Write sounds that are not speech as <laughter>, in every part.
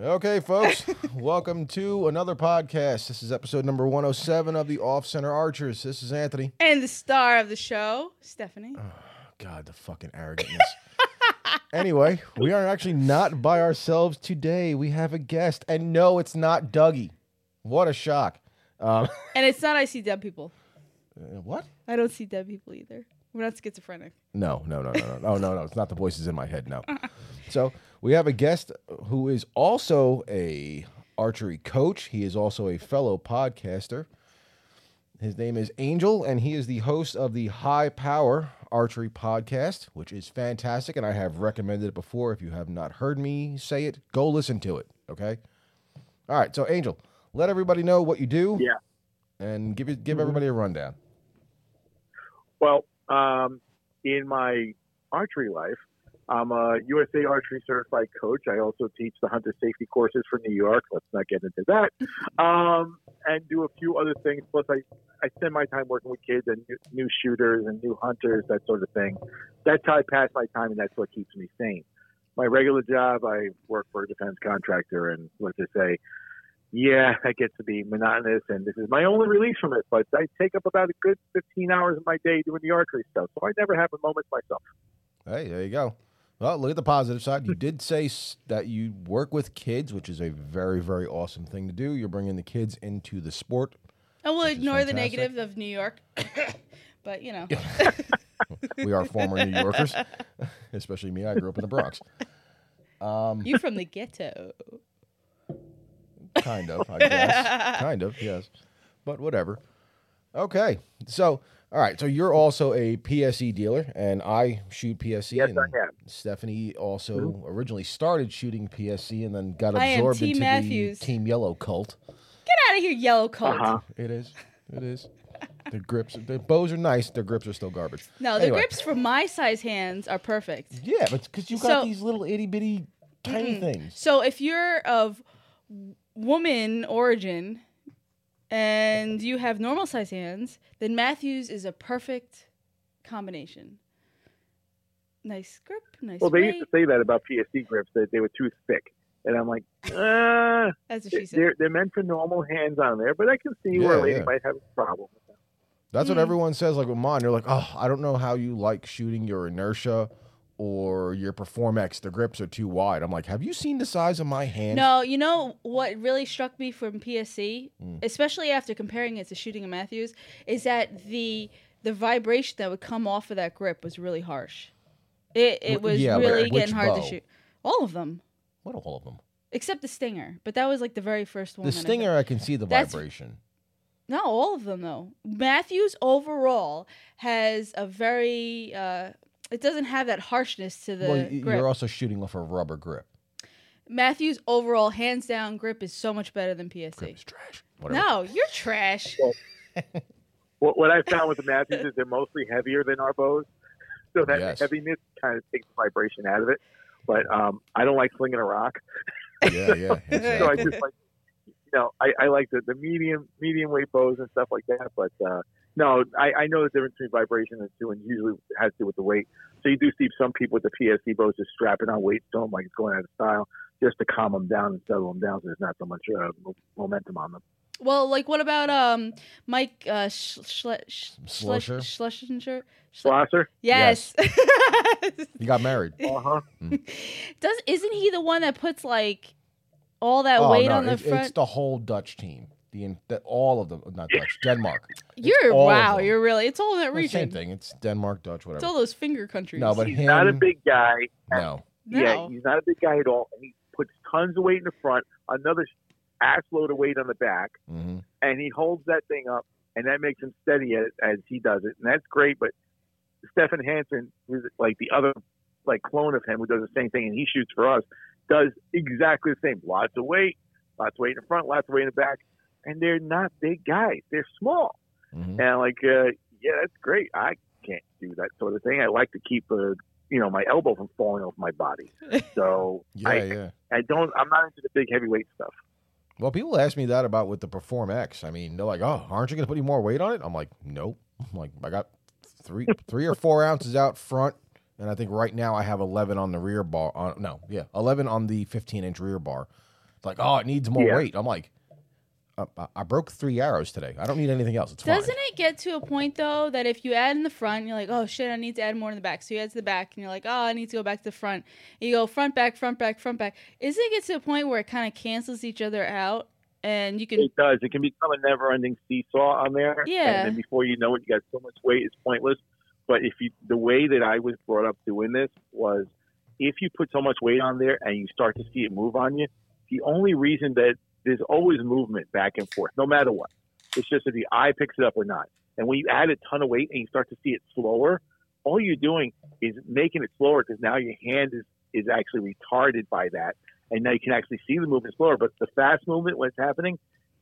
Okay, folks, <laughs> welcome to another podcast. This is episode number 107 of the Off Center Archers. This is Anthony. And the star of the show, Stephanie. God, the fucking arrogance. <laughs> anyway, we are actually not by ourselves today. We have a guest, and no, it's not Dougie. What a shock. Um, <laughs> And it's not I see dead people. uh, what? I don't see dead people either. We're not schizophrenic. No, no, no, no, no, no, no, no. It's not the voices in my head. No. So we have a guest who is also a archery coach. He is also a fellow podcaster. His name is Angel, and he is the host of the High Power Archery Podcast, which is fantastic. And I have recommended it before. If you have not heard me say it, go listen to it. Okay. All right. So Angel, let everybody know what you do. Yeah. And give it, give everybody a rundown. Well, um, in my archery life, I'm a USA Archery certified coach. I also teach the hunter safety courses for New York. Let's not get into that. <laughs> Um, and do a few other things. Plus, I, I spend my time working with kids and new, new shooters and new hunters, that sort of thing. That's how I pass my time, and that's what keeps me sane. My regular job, I work for a defense contractor, and let's just say, yeah, that gets to be monotonous, and this is my only release from it. But I take up about a good 15 hours of my day doing the archery stuff, so I never have a moment myself. Hey, there you go. Well, look at the positive side. You <laughs> did say that you work with kids, which is a very, very awesome thing to do. You're bringing the kids into the sport. And we'll ignore the negative of New York. <coughs> but, you know. <laughs> We are former New Yorkers, <laughs> especially me. I grew up in the Bronx. Um, you from the ghetto. kind of, I guess. kind of, yes. But whatever. Okay. So, all right. So you're also a PSE dealer, and I shoot PSE. Yes, and I am. Stephanie also originally started shooting PSE and then got absorbed Team into Mathews. the Team Yellow cult. Get out of here, yellow cult. Uh-huh. It is. It is. The grips, the bows are nice. Their grips are still garbage. No, the Anyway. grips for my size hands are perfect. Yeah, but because you got So- these little itty bitty tiny things. So if you're of woman origin and you have normal size hands, then Mathews is a perfect combination. Nice grip, nice Well, they weight. used to say that about PSE grips that they were too thick, and I'm like, <laughs> uh, That's what she said. they're they're meant for normal hands on there, but I can see where Yeah, a lady yeah. might have a problem. with them. That's what Mm. everyone says. Like with mine, they're like, "Oh, I don't know how you like shooting your inertia or your Perform X. The grips are too wide." I'm like, "Have you seen the size of my hand?" No, you know what really struck me from PSE, Mm. especially after comparing it to shooting a Mathews, is that the the vibration that would come off of that grip was really harsh. It it was yeah, really getting hard bow? to shoot. All of them, What all of them? except the Stinger, but that was like the very first one. The that I stinger, I can see the That's- vibration. No, all of them though. Mathews overall has a very. Uh, it doesn't have that harshness to the well, y- grip. you're also shooting off a rubber grip. Mathews overall, hands down, grip is so much better than PSE. Grip is trash. Whatever. No, you're trash. <laughs> What, what I found with the Mathews is they're mostly heavier than our bows, so that Yes. heaviness kind of takes the vibration out of it. But um, I don't like slinging a rock, Yeah, yeah. <laughs> so I just like, you know, I, I like the, the medium medium weight bows and stuff like that. But uh, no, I, I know the difference between vibration and two, and usually it has to do with the weight. So you do see some people with the PSE bows just strapping on weights to them, like it's going out of style, just to calm them down and settle them down, so there's not so much uh, momentum on them. Well, like what about um Mike uh Sch- Schle- Sch- Schlesinger? Schle- Schloesser, yes. <laughs> he got married. uh huh. Does isn't he the one that puts like all that oh weight no, on the it- front? it's the whole Dutch team. The, in, the all of them, not Dutch, <laughs> Denmark. You're wow, you're really it's all in that region. Same thing. It's Denmark, Dutch, whatever. It's all those finger countries. No, but He's him, not a big guy. no. no. Yeah, he's not a big guy at all. And he puts tons of weight in the front, another ass load of weight on the back, hmm and he holds that thing up, and that makes him steady as, as he does it, and that's great. But Stephan Hansen, who's like the other like clone of him, who does the same thing, and he shoots for us, does exactly the same. Lots of weight, lots of weight in the front, lots of weight in the back, and they're not big guys. They're small, hmm and like, uh, yeah, that's great. I can't do that sort of thing. I like to keep uh, you know my elbow from falling off my body. <laughs> So Yeah, I, yeah. I don't. I'm not into the big heavyweight stuff. Well, people ask me that about with the Perform X. I mean, they're like, "Oh, aren't you going to put any more weight on it?" I'm like, "Nope." I'm like, I got three, <laughs> three or four ounces out front, and I think right now I have 11 on the rear bar. On, no, yeah, 11 on the 15 inch rear bar, It's like, oh, it needs more Yeah. weight. I'm like, I- I broke three arrows today. I don't need anything else. It's fine. Doesn't it get to a point though that if you add in the front, you're like, oh shit, I need to add more in the back. So you add to the back, and you're like, oh, I need to go back to the front. And you go front, back, front, back, front, back. Isn't it get to a point where it kind of cancels each other out, and you can It does. It can become a never-ending seesaw on there. Yeah. And then before you know it, you got so much weight, it's pointless. But if you, the way that I was brought up doing this was, if you put so much weight on there and you start to see it move on you, the only reason that there's always movement back and forth, no matter what. It's just if the eye picks it up or not. And when you add a ton of weight and you start to see it slower, all you're doing is making it slower because now your hand is, is actually retarded by that. And now you can actually see the movement slower. But the fast movement, when it's happening,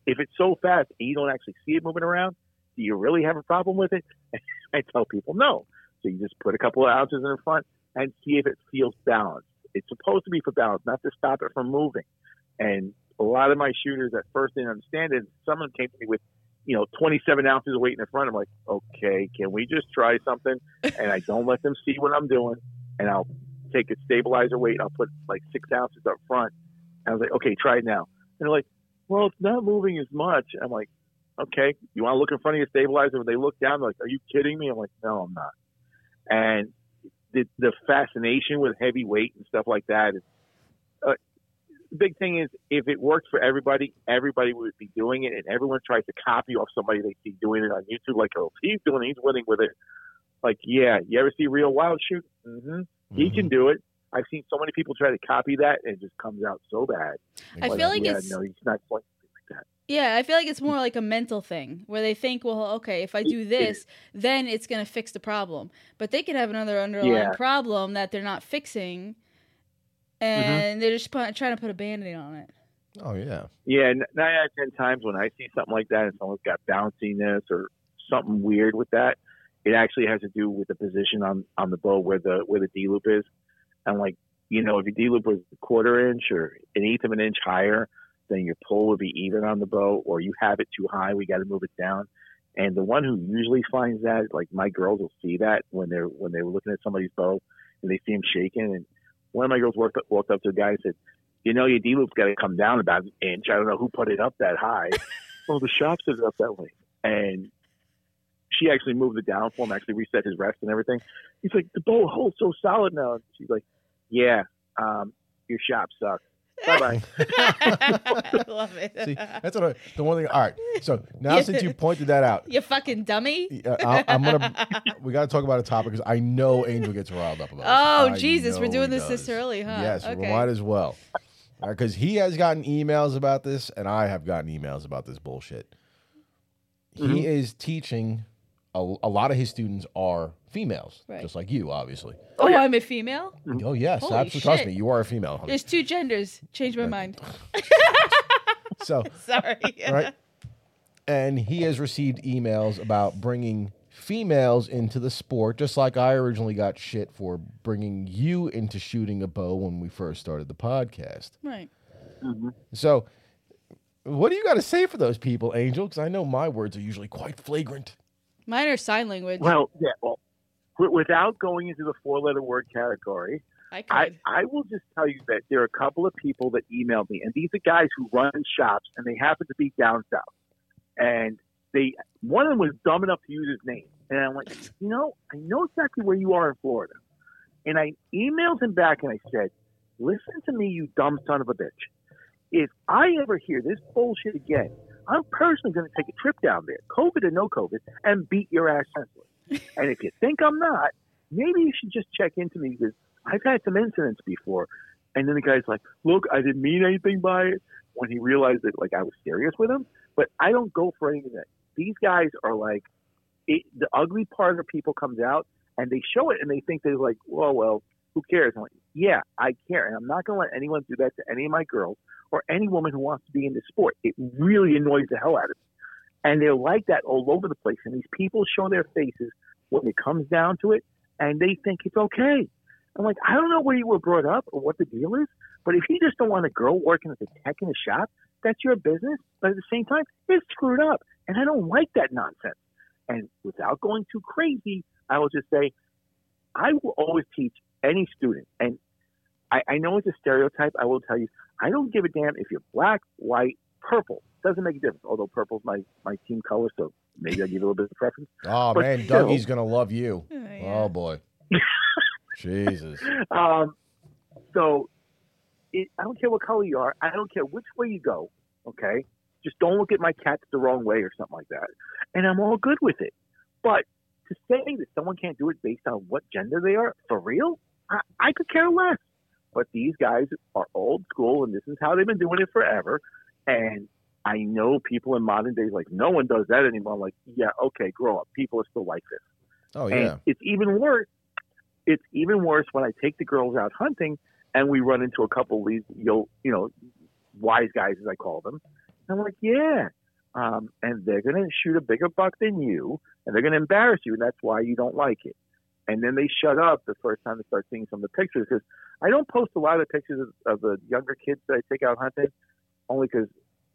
if it's so fast and you don't actually see it moving around, do you really have a problem with it? <laughs> I tell people no. So you just put a couple of ounces in the front and see if it feels balanced. It's supposed to be for balance, not to stop it from moving. And a lot of my shooters at first didn't understand it. Someone came to me with, you know, 27 ounces of weight in the front. I'm like, okay, can we just try something? <laughs> And I don't let them see what I'm doing. And I'll take a stabilizer weight. I'll put like six ounces up front. And I was like, okay, try it now. And they're like, well, it's not moving as much. I'm like, okay, you want to look in front of your stabilizer? When they look down, they're like, are you kidding me? I'm like, no, I'm not. And the, the fascination with heavy weight and stuff like that is, uh, the big thing is if it worked for everybody, everybody would be doing it, and everyone tries to copy off somebody they see doing it on YouTube. Like, oh, he's doing, it, he's winning with it. Like, yeah, you ever see Reo Wilde shoot? hmm He Mhm. can do it. I've seen so many people try to copy that, and it just comes out so bad. I feel like yeah, it's- no, he's not quite like that. Yeah, I feel like it's more <laughs> like a mental thing where they think, well, okay, if I do this, then it's going to fix the problem. But they could have another underlying Yeah. problem that they're not fixing, Mm-hmm. and they're just put, trying to put a band aid on it. Oh yeah. Yeah, n- nine out of ten times when I see something like that and someone's got bounciness or something weird with that, it actually has to do with the position on on the bow where the where the D loop is. And like, you know, if your D loop was a quarter inch or an eighth of an inch higher, then your pull would be even on the bow, or you have it too high, we got to move it down. And the one who usually finds that, like my girls will see that when they're when they're looking at somebody's bow and they see him shaking. And one of my girls walked up, walked up to a guy and said, you know, your D loop's got to come down about an inch. I don't know who put it up that high. <laughs> well, the shop set it up that way. And she actually moved it down for him, actually reset his rest and everything. He's like, the bow holds so solid now. And she's like, yeah, um, your shop sucks. Bye bye. I love it. See, that's what I, the one thing. All right. So now since you pointed that out, you fucking dummy. uh, I, I'm gonna. We got to talk about a topic because I know Angel gets riled up about. Oh, this. Jesus, we're doing he this this early, huh? Yes, we might as well. Because he has gotten emails about this, and I have gotten emails about this bullshit. Mhm. He is teaching. A, a lot of his students are females, Right. just like you, obviously. Oh, yeah. I'm a female? Oh yes, Holy absolutely. Trust shit. me, you are a female. honey. There's two genders. Change my mind. <laughs> <laughs> So Sorry. <laughs> right? And he has received emails about bringing females into the sport, just like I originally got shit for bringing you into shooting a bow when we first started the podcast. Right. Mhm. So, what do you got to say for those people, Angel? Because I know my words are usually quite flagrant. Mine are sign language. Well, yeah, well, wi- without going into the four letter word category, I I, could. I will just tell you that there are a couple of people that emailed me, and these are guys who run shops, and they happen to be down south. And they, one of them was dumb enough to use his name, and I'm like, <laughs> you know, I know exactly where you are in Florida, and I emailed him back and I said, listen to me, you dumb son of a bitch. If I ever hear this bullshit again, I'm personally going to take a trip down there, COVID or no COVID, and beat your ass senseless. <laughs> and if you think I'm not, maybe you should just check into me because I've had some incidents before. And then the guy's like, look, I didn't mean anything by it when he realized that like I was serious with him. But I don't go for anything that these guys are like, it, the ugly part of people comes out and they show it and they think they're like, oh, well, well, who cares? I'm like, yeah, I care. And I'm not going to let anyone do that to any of my girls or any woman who wants to be in the sport. It really annoys the hell out of me. And they're like that all over the place. And these people show their faces when it comes down to it and they think it's okay. I'm like, I don't know where you were brought up or what the deal is, but if you just don't want a girl working as a tech in a shop, that's your business. But at the same time, it's screwed up. And I don't like that nonsense. And without going too crazy, I will just say, I will always teach any student, and I, I know it's a stereotype. I will tell you, I don't give a damn if you're black, white, purple. Doesn't make a difference. Although purple's my my team color, so maybe I give a little bit of preference. Oh But man, still- Dougie's gonna love you. Oh, yeah. Oh boy. <laughs> Jesus. Um, so it, I don't care what color you are. I don't care which way you go. Okay, just don't look at my cats the wrong way or something like that, and I'm all good with it. But to say that someone can't do it based on what gender they are, for real, I, I could care less. But these guys are old school, and this is how they've been doing it forever. And I know people in modern days like no one does that anymore. I'm like, yeah, okay, grow up. People are still like this. Oh And yeah. it's even worse. It's even worse when I take the girls out hunting and we run into a couple of these, you know, you know, wise guys as I call them. And I'm like, yeah. Um, and they're going to shoot a bigger buck than you, and they're going to embarrass you, and that's why you don't like it. And then they shut up the first time they start seeing some of the pictures because I don't post a lot of pictures of, of the younger kids that I take out hunting, only because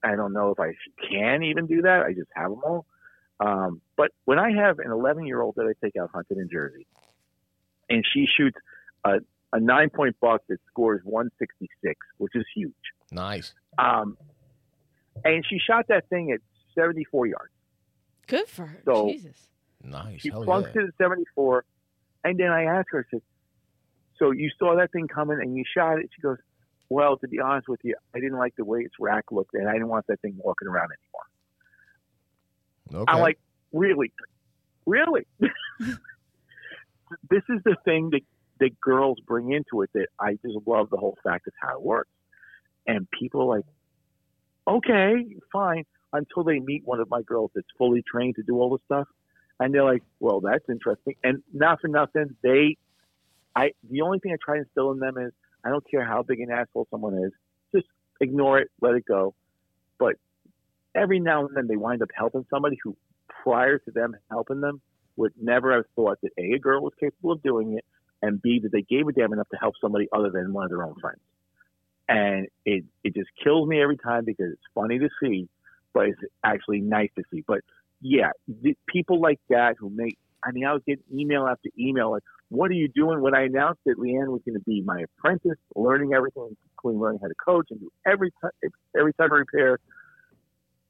I don't know if I can even do that. I just have them all. Um, but when I have an 11 year old that I take out hunting in Jersey, and she shoots a, a nine point buck that scores 166, which is huge. Nice. Um, and she shot that thing at 74 yards. Good for her. So- Jesus. Nice. She Hell plunked yeah. it at 74. And then I asked her, I said, So you saw that thing coming and you shot it? She goes, Well, to be honest with you, I didn't like the way its rack looked and I didn't want that thing walking around anymore. Okay. I'm like, Really? Really? <laughs> this is the thing that, that girls bring into it that I just love the whole fact of how it works. And people are like, Okay, fine. Until they meet one of my girls that's fully trained to do all this stuff. And they're like, well, that's interesting. And not for nothing, they, I, the only thing I try to instill in them is I don't care how big an asshole someone is, just ignore it, let it go. But every now and then they wind up helping somebody who, prior to them helping them, would never have thought that A, a girl was capable of doing it, and B, that they gave a damn enough to help somebody other than one of their own friends. And it, it just kills me every time because it's funny to see, but it's actually nice to see. But yeah, the, people like that who make. I mean, I was getting email after email like, "What are you doing?" When I announced that Leanne was going to be my apprentice, learning everything, including learning how to coach and do every t- every type of repair.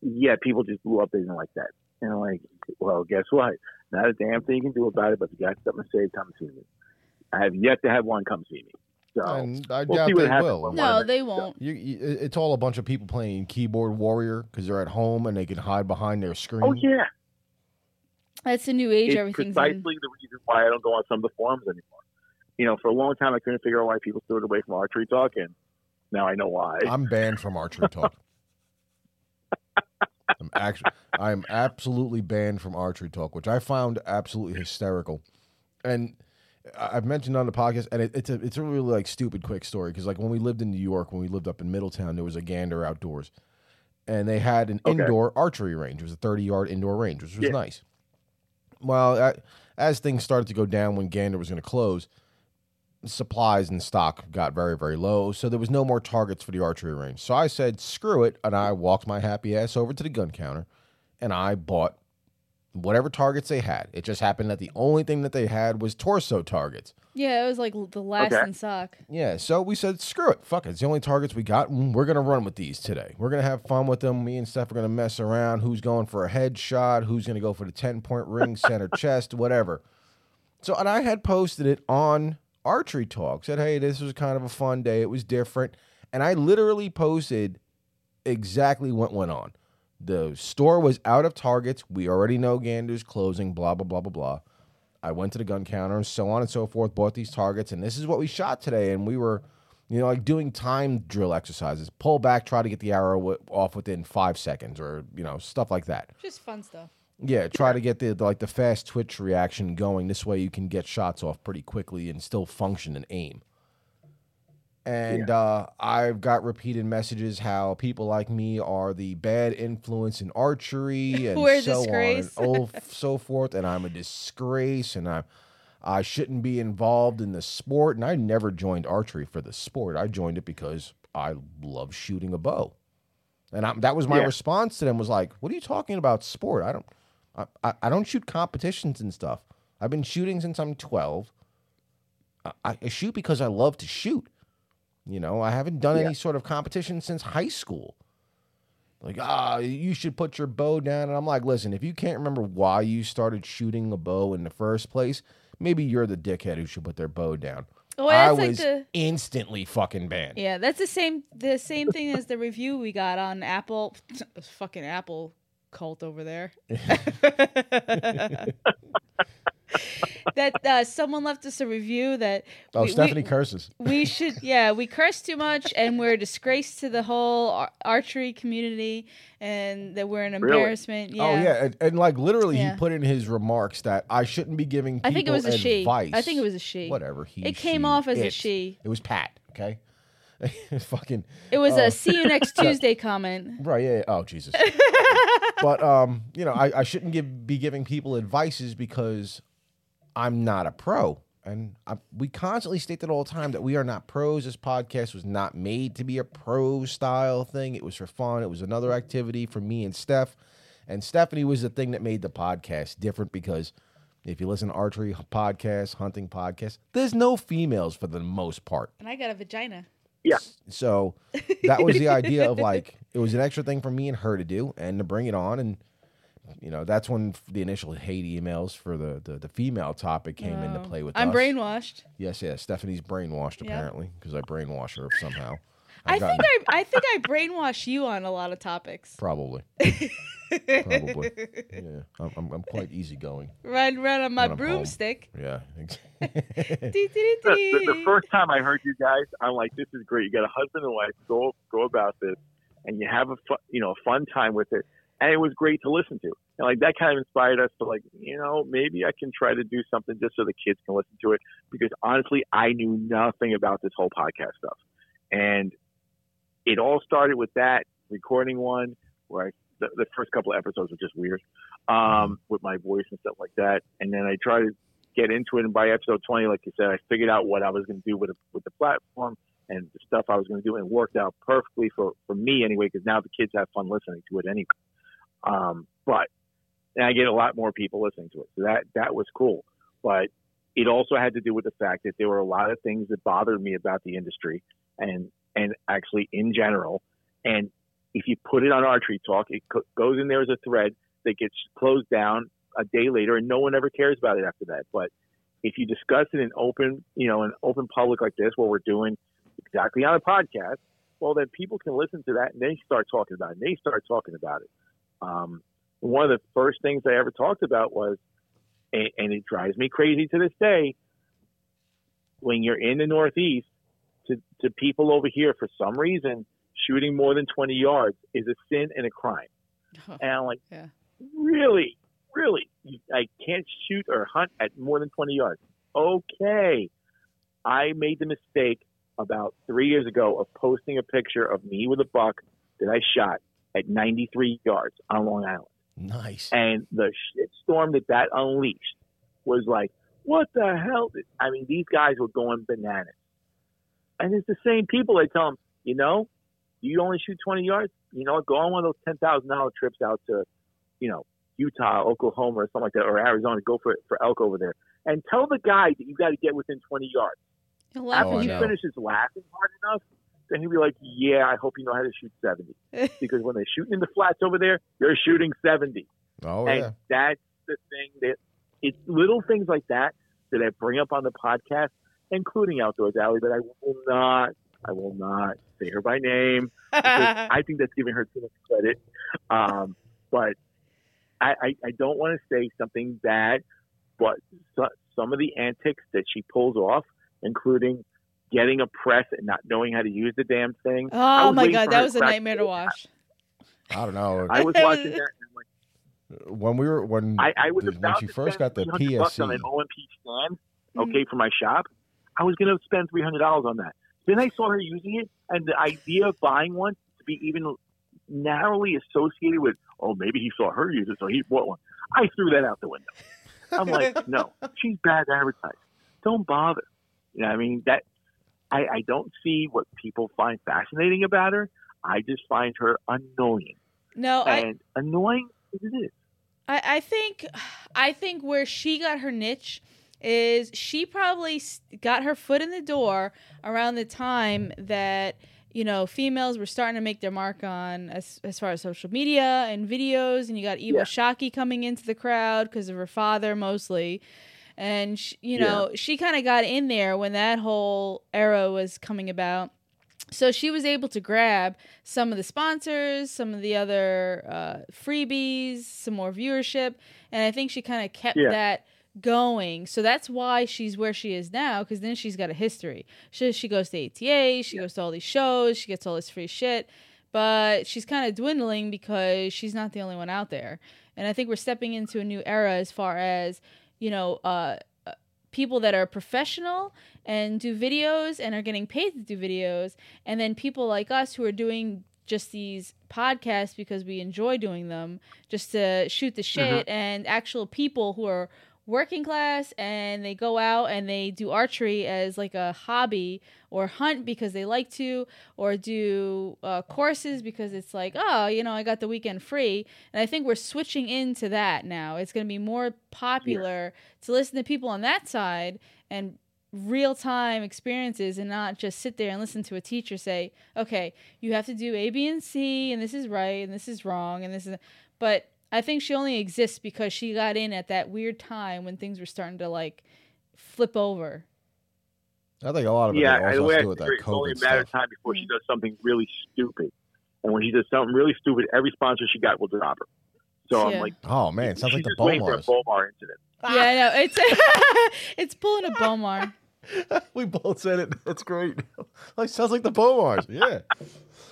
Yeah, people just blew up. They didn't like that, and I'm like, "Well, guess what? Not a damn thing you can do about it. But if you got something to say, come see me." I have yet to have one come see me. So and I we'll doubt see what they will. No, one they won't. You, you, it's all a bunch of people playing keyboard warrior because they're at home and they can hide behind their screen. Oh yeah, That's the new age. it's Everything's precisely in. the reason why I don't go on some of the forums anymore. You know, for a long time I couldn't figure out why people stood away from archery talk, and now I know why. I'm banned from archery talk. <laughs> I'm actually, I'm absolutely banned from archery talk, which I found absolutely hysterical. And I- I've mentioned on the podcast, and it, it's a it's a really like stupid quick story because like when we lived in New York, when we lived up in Middletown, there was a Gander Outdoors, and they had an Okay. indoor archery range. It was a 30 yard indoor range, which was Yeah. nice. Well, I, as things started to go down when Gander was going to close, supplies and stock got very, very low. So there was no more targets for the archery range. So I said, screw it. And I walked my happy ass over to the gun counter and I bought whatever targets they had. It just happened that the only thing that they had was torso targets. Yeah, it was like the last Okay. in stock. Yeah, so we said, screw it. Fuck it. It's the only targets we got. Mm, we're going to run with these today. We're going to have fun with them. Me and Steph are going to mess around. Who's going for a headshot? Who's going to go for the 10 point ring, center <laughs> chest, whatever. So, and I had posted it on Archery Talk. Said, hey, this was kind of a fun day. It was different. And I literally posted exactly what went on. The store was out of targets. We already know Gander's closing, blah, blah, blah, blah, blah. I went to the gun counter and so on and so forth, bought these targets, and this is what we shot today. And we were, you know, like doing time drill exercises. Pull back, try to get the arrow wi- off within five seconds, or you know, stuff like that. Just fun stuff. Yeah, try to get the, the like the fast twitch reaction going. This way, you can get shots off pretty quickly and still function and aim. And uh, I've got repeated messages how people like me are the bad influence in archery <laughs> and so disgrace. on and <laughs> oh, so forth. And I'm a disgrace, and I I shouldn't be involved in the sport. And I never joined archery for the sport. I joined it because I love shooting a bow. And I, that was my Yeah. response to them was like, "What are you talking about sport? I don't, I, I, I don't shoot competitions and stuff. I've been shooting since I'm 12. I, I shoot because I love to shoot. You know, I haven't done Yeah. any sort of competition since high school. Like, ah, you should put your bow down. And I'm like, listen, if you can't remember why you started shooting a bow in the first place, maybe you're the dickhead who should put their bow down. Oh, I that's like was the instantly fucking banned. yeah. That's the same the same thing as the review we got on Apple. <laughs> Fucking Apple cult over there. <laughs> <laughs> that uh, someone left us a review that Oh, we- we- Stephanie curses. we should yeah we curse too much and we're a disgrace to the whole ar- archery community and that we're an Really? embarrassment yeah Oh yeah, and, and like literally, Yeah. he put in his remarks that I shouldn't be giving. People advice. i think it was a she i think it was a she whatever. He, it came she, off as a she It was Pat. Okay. <laughs> fucking it was Oh. a see you next <laughs> tuesday comment right. Yeah. yeah. Oh Jesus. <laughs> but um, you know, I, I shouldn't give be giving people advices because I'm not a pro, and I, we constantly state that all the time that we are not pros. This podcast was not made to be a pro style thing. It was for fun. It was another activity for me and Steph. And Stephanie was the thing that made the podcast different because if you listen to archery podcasts, hunting podcasts, there's no females for the most part. and i got a vagina Yeah. So that was the idea of like it was an extra thing for me and her to do and to bring it on and you know that's when the initial hate emails for the the, the female topic came into Oh. play with i'm us. brainwashed Yes, yes. Stephanie's brainwashed Yep. apparently because I brainwash her somehow. i I've think i i think i brainwash you on a lot of topics probably <laughs> probably yeah. I'm, I'm, I'm quite easygoing. run run on my When home. broomstick Yeah. <laughs> Dee, dee, dee, the, the, the first time I heard you guys, I'm like, this is great. You got a husband and wife. Go go about this, and you have a fun, you know a fun time with it. And it was great to listen to. And like that kind of inspired us to like, you know, maybe I can try to do something just so the kids can listen to it. Because honestly, I knew nothing about this whole podcast stuff, and it all started with that recording one where I, the, the first couple of episodes were just weird um, with my voice and stuff like that. And then I tried to get into it. And by episode 20, like you said, I figured out what I was going to do with it, with the platform and the stuff I was going to do, and it worked out perfectly for for me anyway. Because now the kids have fun listening to it anyway. Um, but and I get a lot more people listening to it, so that that was cool. But it also had to do with the fact that there were a lot of things that bothered me about the industry and and actually in general. And if you put it on Archery Talk, it co- goes in there as a thread that gets closed down a day later, and no one ever cares about it after that. But if you discuss it in open, you know, in open public like this, what we're doing exactly on a podcast, well, then people can listen to that and they start talking about it. And they start talking about it. Um, one of the first things I ever talked about was, and, and it drives me crazy to this day, when you're in the Northeast, to, to people over here, for some reason, shooting more than 20 yards is a sin and a crime. And I'm like, Yeah. really, really, I can't shoot or hunt at more than 20 yards. Okay. I made the mistake about three years ago of posting a picture of me with a buck that I shot at 93 yards on Long Island. nice. And the shitstorm that that unleashed was like, what the hell? I mean, these guys were going bananas. And it's the same people that tell them, you know, you only shoot 20 yards. You know, go on one of those $10,000 trips out to, you know, Utah, Oklahoma, or something like that, or Arizona. Go for for elk over there, and tell the guy that you got to get within 20 yards. You'll Oh, laugh After I he finishes laughing hard enough, then he'd be like, "Yeah, I hope you know how to shoot 70." <laughs> because when they're shooting in the flats over there, they're shooting 70. oh and yeah. that's the thing that it's little things like that that I bring up on the podcast, including Outdoors Allie, but I will not, I will not say her by name <laughs> I think that's giving her too much credit. Um, but I, I, I don't want to say something bad, but so, some of the antics that she pulls off, including getting a press and not knowing how to use the damn thing. Oh my god, that was a nightmare to watch. I don't know. I was <laughs> watching that like, when we were when I, I was the- when she first got the 300 bucks on PSC. an OMP stand, Mm. okay, for my shop. I was going to spend three hundred dollars on that. Then I saw her using it, and the idea of buying one to be even narrowly associated with, oh, maybe he saw her use it, so he bought one. I threw that out the window. I'm like, <laughs> no, she's bad advertising. Don't bother. You know, what I mean that. I, I don't see what people find fascinating about her. I just find her annoying, No, I, and annoying as it is. I, I think I think where she got her niche is she probably got her foot in the door around the time that you know females were starting to make their mark on as, as far as social media and videos and you got Eva Yeah. Shockey coming into the crowd because of her father mostly and sh you know she kind of got in there when that whole era was coming about so she was able to grab some of the sponsors, some of the other uh, freebies, some more viewership, and I think she kind of kept Yeah. that going. So that's why she's where she is now, because then she's got a history. She, she goes to ATA, she goes to all these shows, she gets all this free shit, but she's kind of dwindling because she's not the only one out there. And I think we're stepping into a new era as far as, you know, uh, uh, people that are professional and do videos and are getting paid to do videos, and then people like us who are doing just these podcasts because we enjoy doing them, just to shoot the shit, and actual people who are working class and they go out and they do archery as like a hobby or hunt because they like to or do uh, courses because it's like oh you know i got the weekend free and i think we're switching into that now it's going to be more popular to listen to people on that side and real time experiences and not just sit there and listen to a teacher say, okay, you have to do A, B, and C, and this is right, and this is wrong, and this is. But I think she only exists because she got in at that weird time when things were starting to like flip over. I think a lot of it yeah, also and has the way to I do with figure that it, it's only a matter of time before she does something really stupid. And when she does something really stupid, every sponsor she got will drop her. So Yeah. I'm like, Oh man, sounds like the just waiting for a Bowmars. Bowmar incident. Yeah, I know it's <laughs> it's pulling a Bowmar. <laughs> we both said it. That's great. <laughs> like sounds like the Bowmars. Yeah.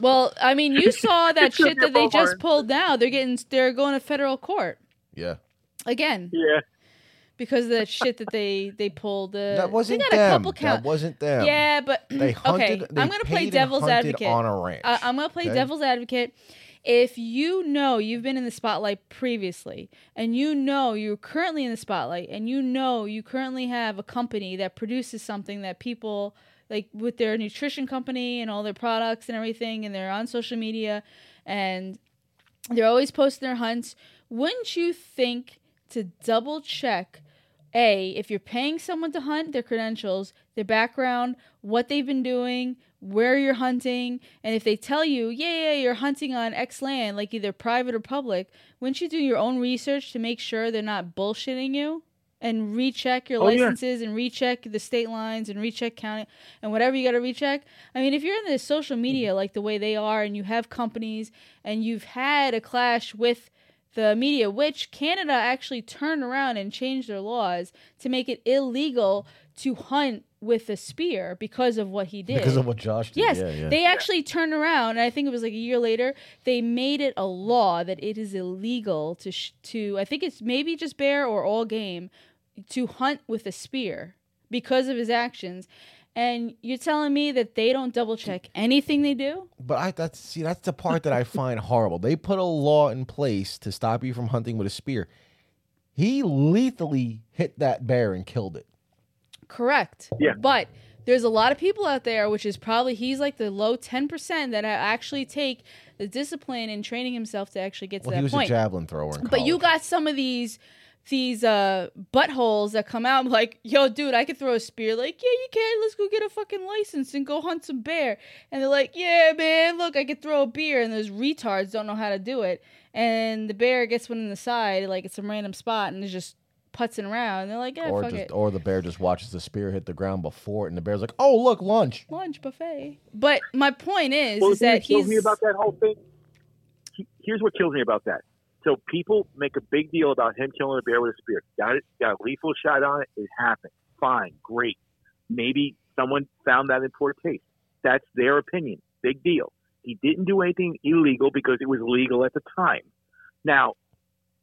Well, I mean, you <laughs> saw that shit that they Bowmar just pulled now. They're getting they're going to federal court Yeah. again Yeah. because of that shit that they they pulled. Uh, That wasn't they got them. a couple That wasn't them. Yeah, but They hunted. okay, they I'm gonna play devil's advocate. on a ranch. Uh, I'm gonna play okay? devil's advocate. If you know you've been in the spotlight previously, and you know you're currently in the spotlight, and you know you currently have a company that produces something that people like with their nutrition company and all their products and everything, and they're on social media, and they're always posting their hunts. Wouldn't you think to double check? A, if you're paying someone to hunt, their credentials, their background, what they've been doing, where you're hunting, and if they tell you, yeah, yeah, you're hunting on X land, like either private or public, wouldn't you do your own research to make sure they're not bullshitting you? And recheck your Oh, yeah. licenses and recheck the state lines and recheck county and whatever you got to recheck. I mean, if you're in the social mm-hmm. media like the way they are and you have companies and you've had a clash with the media, which Canada actually turned around and changed their laws to make it illegal to hunt with a spear because of what he did. because of what Josh did. Yes, Yeah, yeah. they actually turned around, and I think it was like a year later. They made it a law that it is illegal to sh- to I think it's maybe just bear or all game to hunt with a spear because of his actions. And you're telling me that they don't double check anything they do? But I that's see that's the part that I <laughs> find horrible. They put a law in place to stop you from hunting with a spear. He lethally hit that bear and killed it. Correct. Yeah. But there's a lot of people out there, which is probably he's like the low ten percent that actually take the discipline and training himself to actually get to Well, he that was point. a javelin thrower. In But you got some of these these uh buttholes that come out I'm like, yo, dude, I could throw a spear. Like, yeah, you can. Let's go get a fucking license and go hunt some bear. And they're like, yeah, man, look, I could throw a beer. And those retards don't know how to do it. And the bear gets one in the side, like it's some random spot, and is just putzing around. And they're like, yeah, or fuck just it. or the bear just watches the spear hit the ground before it, and the bear's like, "Oh, look, lunch." Lunch buffet. But my point is, Well, is the thing that kills he's me about that whole thing. Here's what kills me about that. So people make a big deal about him killing a bear with a spear. Got it? Got a lethal shot on it. It happened. Fine, great. Maybe someone found that in poor taste. That's their opinion. Big deal. He didn't do anything illegal because it was legal at the time. Now,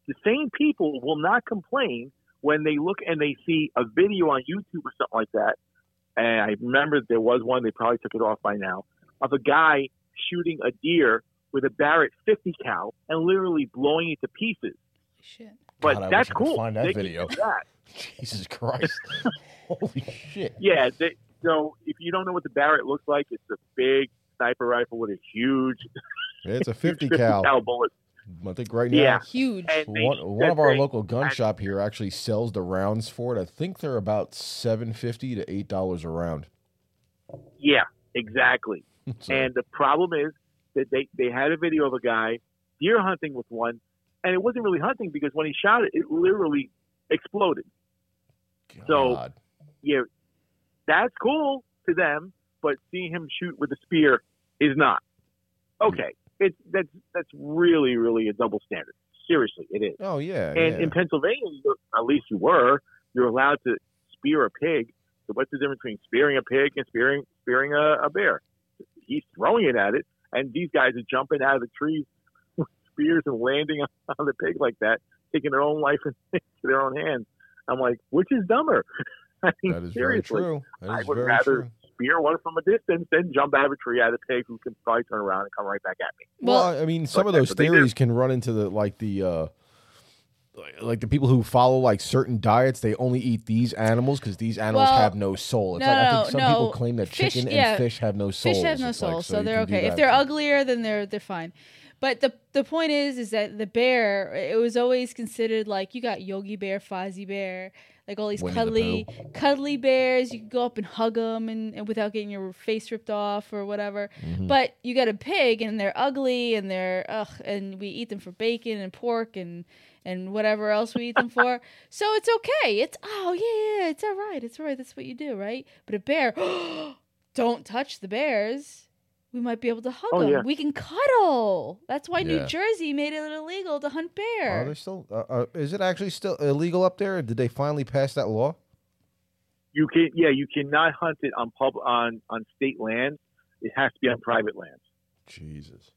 the same people will not complain when they look and they see a video on YouTube or something like that. And I remember there was one, they probably took it off by now, of a guy shooting a deer with a Barrett 50 cal and literally blowing it to pieces. shit. But God, I that's wish I could cool. find that They video. that. <laughs> Jesus Christ! <laughs> Holy shit! Yeah. They, so if you don't know what the Barrett looks like, it's a big sniper rifle with a huge It's a <laughs> 50 50 cal. cal bullet. I think right now, Yeah. Huge. And one, one of our they- local gun shop here actually sells the rounds for it. I think they're about seven fifty to eight dollars a round. Yeah, exactly. So, And the problem is that they, they had a video of a guy deer hunting with one, and it wasn't really hunting because when he shot it, it literally exploded. so- Yeah, that's cool to them, but seeing him shoot with a spear is not. Okay, hmm. it's that's that's really really a double standard. Seriously, it is. oh yeah, And yeah. in Pennsylvania, at least you were, you're allowed to spear a pig. So what's the difference between spearing a pig and spearing spearing a, a bear? He's throwing it at it, and these guys are jumping out of the trees with spears and landing on, on <laughs> the pig like that, taking their own life <laughs> into their own hands. I'm like, which is dumber? <laughs> I mean, that is very seriously, true. That I would very rather true. spear one from a distance than jump out of a tree at a pig who can probably turn around and come right back at me. Well- Well, I mean, some of those what they do. theories can run into the like the uh like- like the people who follow like certain diets. They only eat these animals because these animals Well, have no soul. It's no, like I think some no. people claim that Fish- chicken yeah, and fish have no soul. Fish have no soul, so, they're okay. If they're uglier, then they're they're fine. But the the point is, is that the bear, it was always considered like you got Yogi Bear, Fozzie Bear, like all these Winnie the cuddly cuddly bears. You can go up and hug them, and, and without getting your face ripped off or whatever. Mhm. But you got a pig, and they're ugly, and they're ugh, and we eat them for bacon and pork and and whatever else we eat them for. <laughs> So it's okay. It's oh yeah, yeah, it's all right. It's all right. That's what you do, right? But a bear, <gasps> don't touch the bears. We might be able to hug Oh, them. yeah. We can cuddle. That's why New Jersey made it illegal to hunt bear. Are they still? Uh, uh, is it actually still illegal up there? Did they finally pass that law? You can, yeah, you cannot hunt it on pub on on state land. It has to be on private land. Jesus.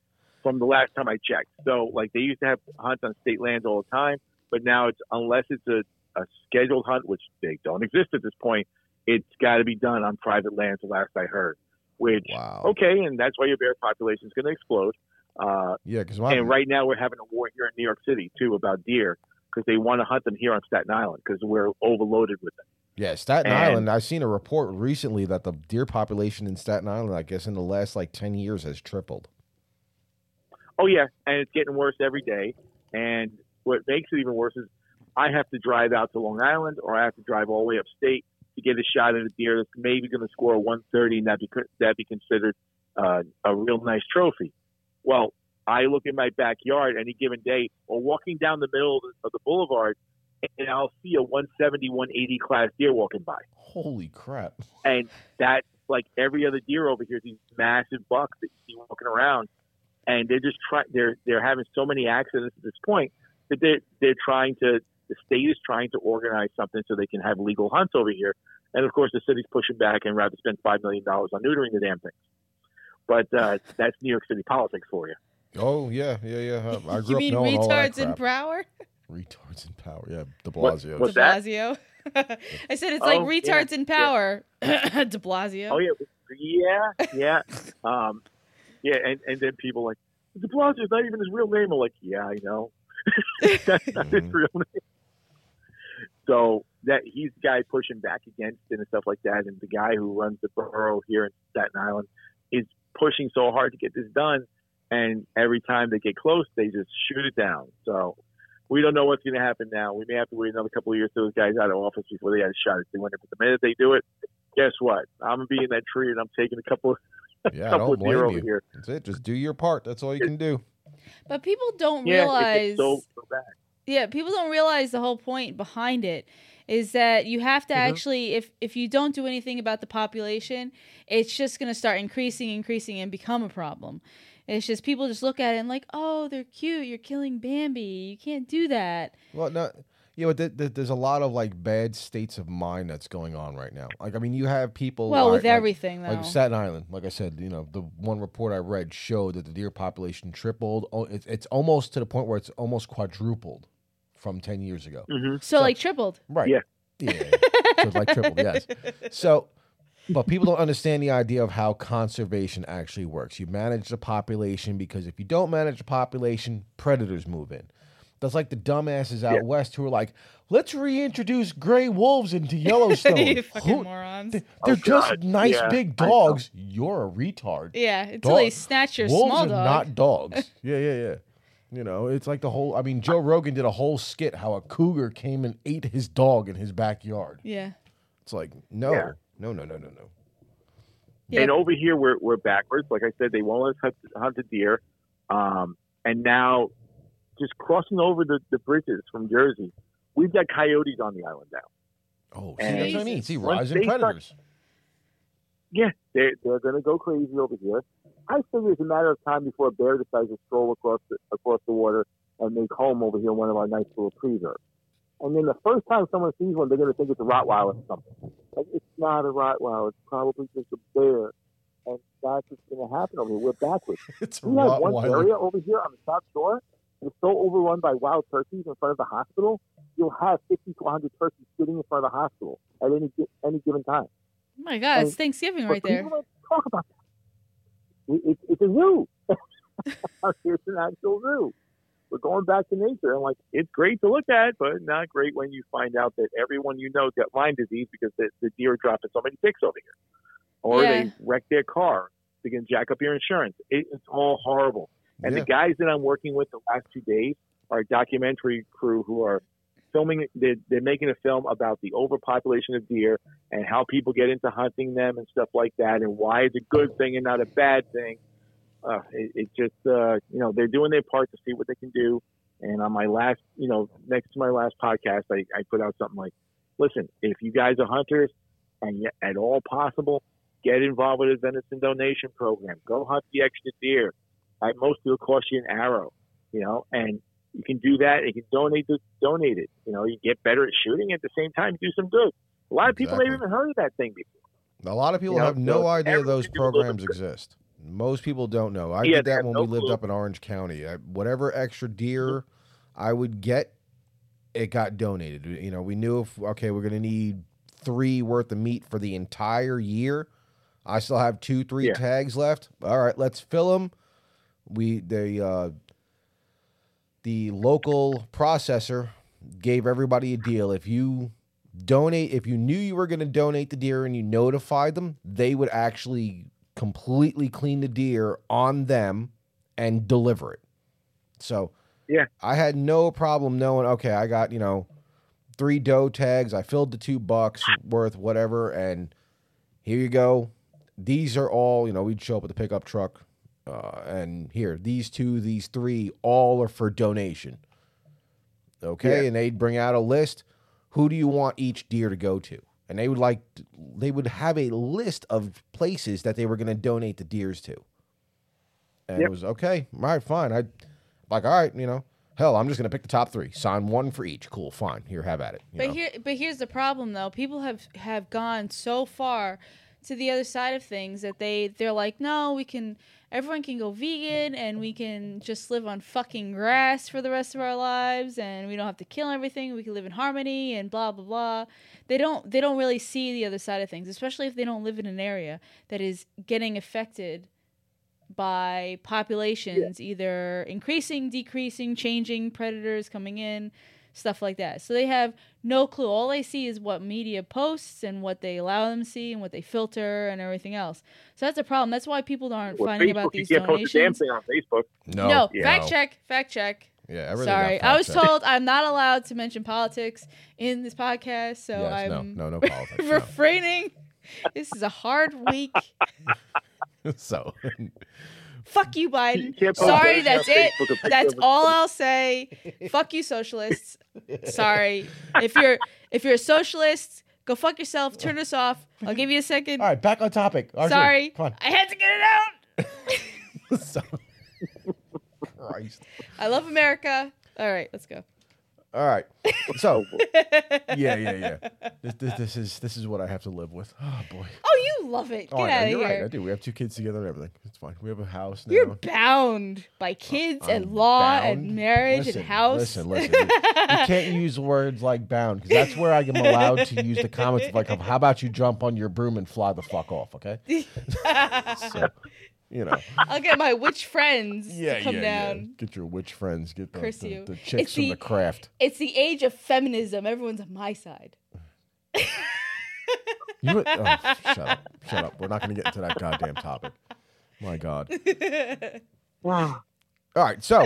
From the last time I checked, so like they used to have hunts on state lands all the time, but now it's unless it's a, a scheduled hunt, which they don't exist at this point. It's got to be done on private lands. The last I heard, which Wow. okay, and that's why your bear population is going to explode. Uh, Yeah, because and right now we're having a war here in New York City too about deer because they want to hunt them here on Staten Island because we're overloaded with them. Yeah, Staten And- Island. I've seen a report recently that the deer population in Staten Island, I guess, in the last like ten years, has tripled. Oh yeah, and it's getting worse every day. And what makes it even worse is I have to drive out to Long Island or I have to drive all the way upstate to get a shot at a deer that's maybe going to score a 130 and that be that be considered uh, a real nice trophy. Well, I look in my backyard any given day or walking down the middle of the boulevard and I'll see a 170, 180 class deer walking by. Holy crap! and that's like every other deer over here. These massive bucks that you see walking around, and they're just trying. They're they're having so many accidents at this point that they're they're trying to. The state is trying to organize something so they can have legal hunts over here, and of course the city's pushing back and rather spend five million dollars on neutering the damn things. But uh, that's New York City politics for you. Oh yeah, yeah, yeah. I I <laughs> grew you up mean knowing all that retards in crap. power? retards in power. Yeah, De Blasio. what's De? Blasio. <laughs> I said it's Oh, like yeah, retards in yeah. power. <laughs> De Blasio. Oh yeah, yeah, yeah, um, yeah, and and then people like De Blasio is not even his real name. I'm like, yeah, I know. That's not his Mhm. real name. So that he's the guy pushing back against it and stuff like that, and the guy who runs the borough here in Staten Island is pushing so hard to get this done, and every time they get close, they just shoot it down. So. We don't know what's going to happen now. We may have to wait another couple of years till those guys out of office before they have a shot at the winner. But the minute they do it, guess what? I'm gonna be in that tree and I'm taking a couple of <laughs> Yeah, I couple don't of deer blame over you. here. That's it. Just do your part. That's all you can do. But people don't Yeah, realize. it's so, so bad. Yeah people don't realize the whole point behind it is that you have to Mhm. actually if if you don't do anything about the population it's just going to start increasing increasing and become a problem it's just people just look at it and like oh they're cute you're killing bambi you can't do that Well, no, yeah, but th- th- there's a lot of like bad states of mind that's going on right now. Like, I mean, you have people. well like- with like- everything though Like Staten Island, like I said, you know, the one report I read showed that the deer population tripled. Oh, It's, it's almost to the point where it's almost quadrupled from 10 years ago. hmm so, so- like tripled Right. Yeah. Yeah. so it's like tripled, yes. <laughs> So, but people don't understand the idea of how conservation actually works. You manage the population because if you don't manage the population, predators move in. That's like the dumbasses out Yeah. west who are like, let's reintroduce gray wolves into <laughs> Yellowstone. you fucking Who- morons they- Oh, They're just God. nice Yeah, big dogs. You're a retard. yeah until they snatch your Wolves small are dog not dogs. yeah, yeah, yeah. You know, it's like the whole. I mean, Joe Rogan did a whole skit how a cougar came and ate his dog in his backyard. Yeah. It's like no, Yeah. no, no, no, no, no. Yeah. And over here, we're, we're backwards. Like I said, they won't let us hunt, hunt the deer. Um, and now, just crossing over the, the bridges from Jersey, we've got coyotes on the island now. Oh, see, that's what I mean. See, once rising they start- predators. Yeah, they're, they're going to go crazy over here. I think it's a matter of time before a bear decides to stroll across the, across the water and make home over here in one of our nice little preserves. And then the first time someone sees one, they're going to think it's a Rottweiler or something. Like, it's not a Rottweiler. It's probably just a bear. And that's what's going to happen over here. We're backwards. <laughs> It's a We have one area over here on the South Shore. It's so overrun by wild turkeys in front of the hospital. You'll have 50 to 100 turkeys sitting in front of the hospital at any any given time. Oh my God, it's Thanksgiving right there. talk about that. It, it, it's a zoo. <laughs> it's an actual zoo. We're going back to nature, and like it's great to look at, but not great when you find out that everyone you know's got Lyme disease because the, the deer are dropping so many ticks over here, or Yeah. they wreck their car. They can jack up your insurance. It, it's all horrible. And Yeah. the guys that I'm working with the last two days are a documentary crew who are filming. They're, they're making a film about the overpopulation of deer and how people get into hunting them and stuff like that, and why it's a good thing and not a bad thing. Uh, it, it just, uh, you know, they're doing their part to see what they can do. And on my last, you know, next to my last podcast, I, I put out something like, listen, if you guys are hunters and yet at all possible, get involved with a venison donation program. Go hunt the extra deer. At most, it'll cost you an arrow, you know, and you can do that. You can donate to donate it. You know, you get better at shooting at the same time, do some good. A lot of people Exactly. never even heard of that thing before. A lot of people You know, have no idea those should do a little programs exist. Most people don't know. I Yeah, did that when no we lived clue. up in Orange County. I, whatever extra deer I would get, it got donated. You know, we knew if okay, we're gonna need three worth of meat for the entire year. I still have two, three Yeah. tags left. All right, let's fill them. We the uh, the local processor gave everybody a deal. If you donate, if you knew you were going to donate the deer and you notified them, they would actually completely clean the deer on them and deliver it. So, Yeah. I had no problem knowing, okay, I got, you know, three doe tags, I filled the two bucks worth, whatever, and here you go. These are all, you know, we'd show up with the pickup truck, uh, and here, these two, these three, all are for donation. Okay, Yeah. and they'd bring out a list. Who do you want each deer to go to? And they would like, they would have a list of places that they were going to donate the deers to. And it was okay, all right, fine. I like, all right, you know, hell, I'm just going to pick the top three. Sign one for each. Cool, fine. Here, have at it. you But know? here, but here's the problem though. People have have gone so far to the other side of things that they they're like, no, we can. Everyone can go vegan, and we can just live on fucking grass for the rest of our lives, and we don't have to kill everything. We can live in harmony, and blah blah blah. They don't they don't really see the other side of things, especially if they don't live in an area that is getting affected by populations either increasing, decreasing, changing, predators coming in, stuff like that. So they have no clue. All they see is what media posts and what they allow them to see and what they filter and everything else. So that's a problem. That's why people aren't Well, finding Facebook, about these you can't post a damn thing on Facebook. no, No, yeah. fact check, fact check. Yeah, everything Sorry, I was told I'm not allowed to mention politics in this podcast, so Yes, I'm no, no, no <laughs> politics. no. refraining. This is a hard week. <laughs> so, <laughs> Fuck you, You Biden. can't Sorry, that's it. Facebook or pictures That's all I'll say. Fuck you, socialists. <laughs> Sorry. If you're if you're a socialist, go fuck yourself. Turn us off. I'll give you a second. all right, back on topic. Archer, Sorry. come on. I had to get it out. <laughs> so, Christ. <laughs> I love America. All right, let's go. All right. So, <laughs> yeah, yeah, yeah. This, this, this is this is what I have to live with. Oh boy. Oh, you love it. Oh, Get Oh, out of you're right. I do. We have two kids together and everything. It's fine. We have a house now. You're bound by uh, kids and I'm law bound. and marriage Listen, and house. Listen, listen. You, you can't <laughs> use words like bound because that's where I am allowed to use the comments of like, how about you jump on your broom and fly the fuck off, okay? <laughs> so, you know. <laughs> I'll get my witch friends Yeah, to come yeah, yeah. down. Get your witch friends. Get the, Curse the, you. the chicks It's from the- the craft. It's the age of feminism. Everyone's on my side. <laughs> You would- oh, shut up. Shut up. We're not going to get into that goddamn topic. My God. <laughs> Wow. All right, so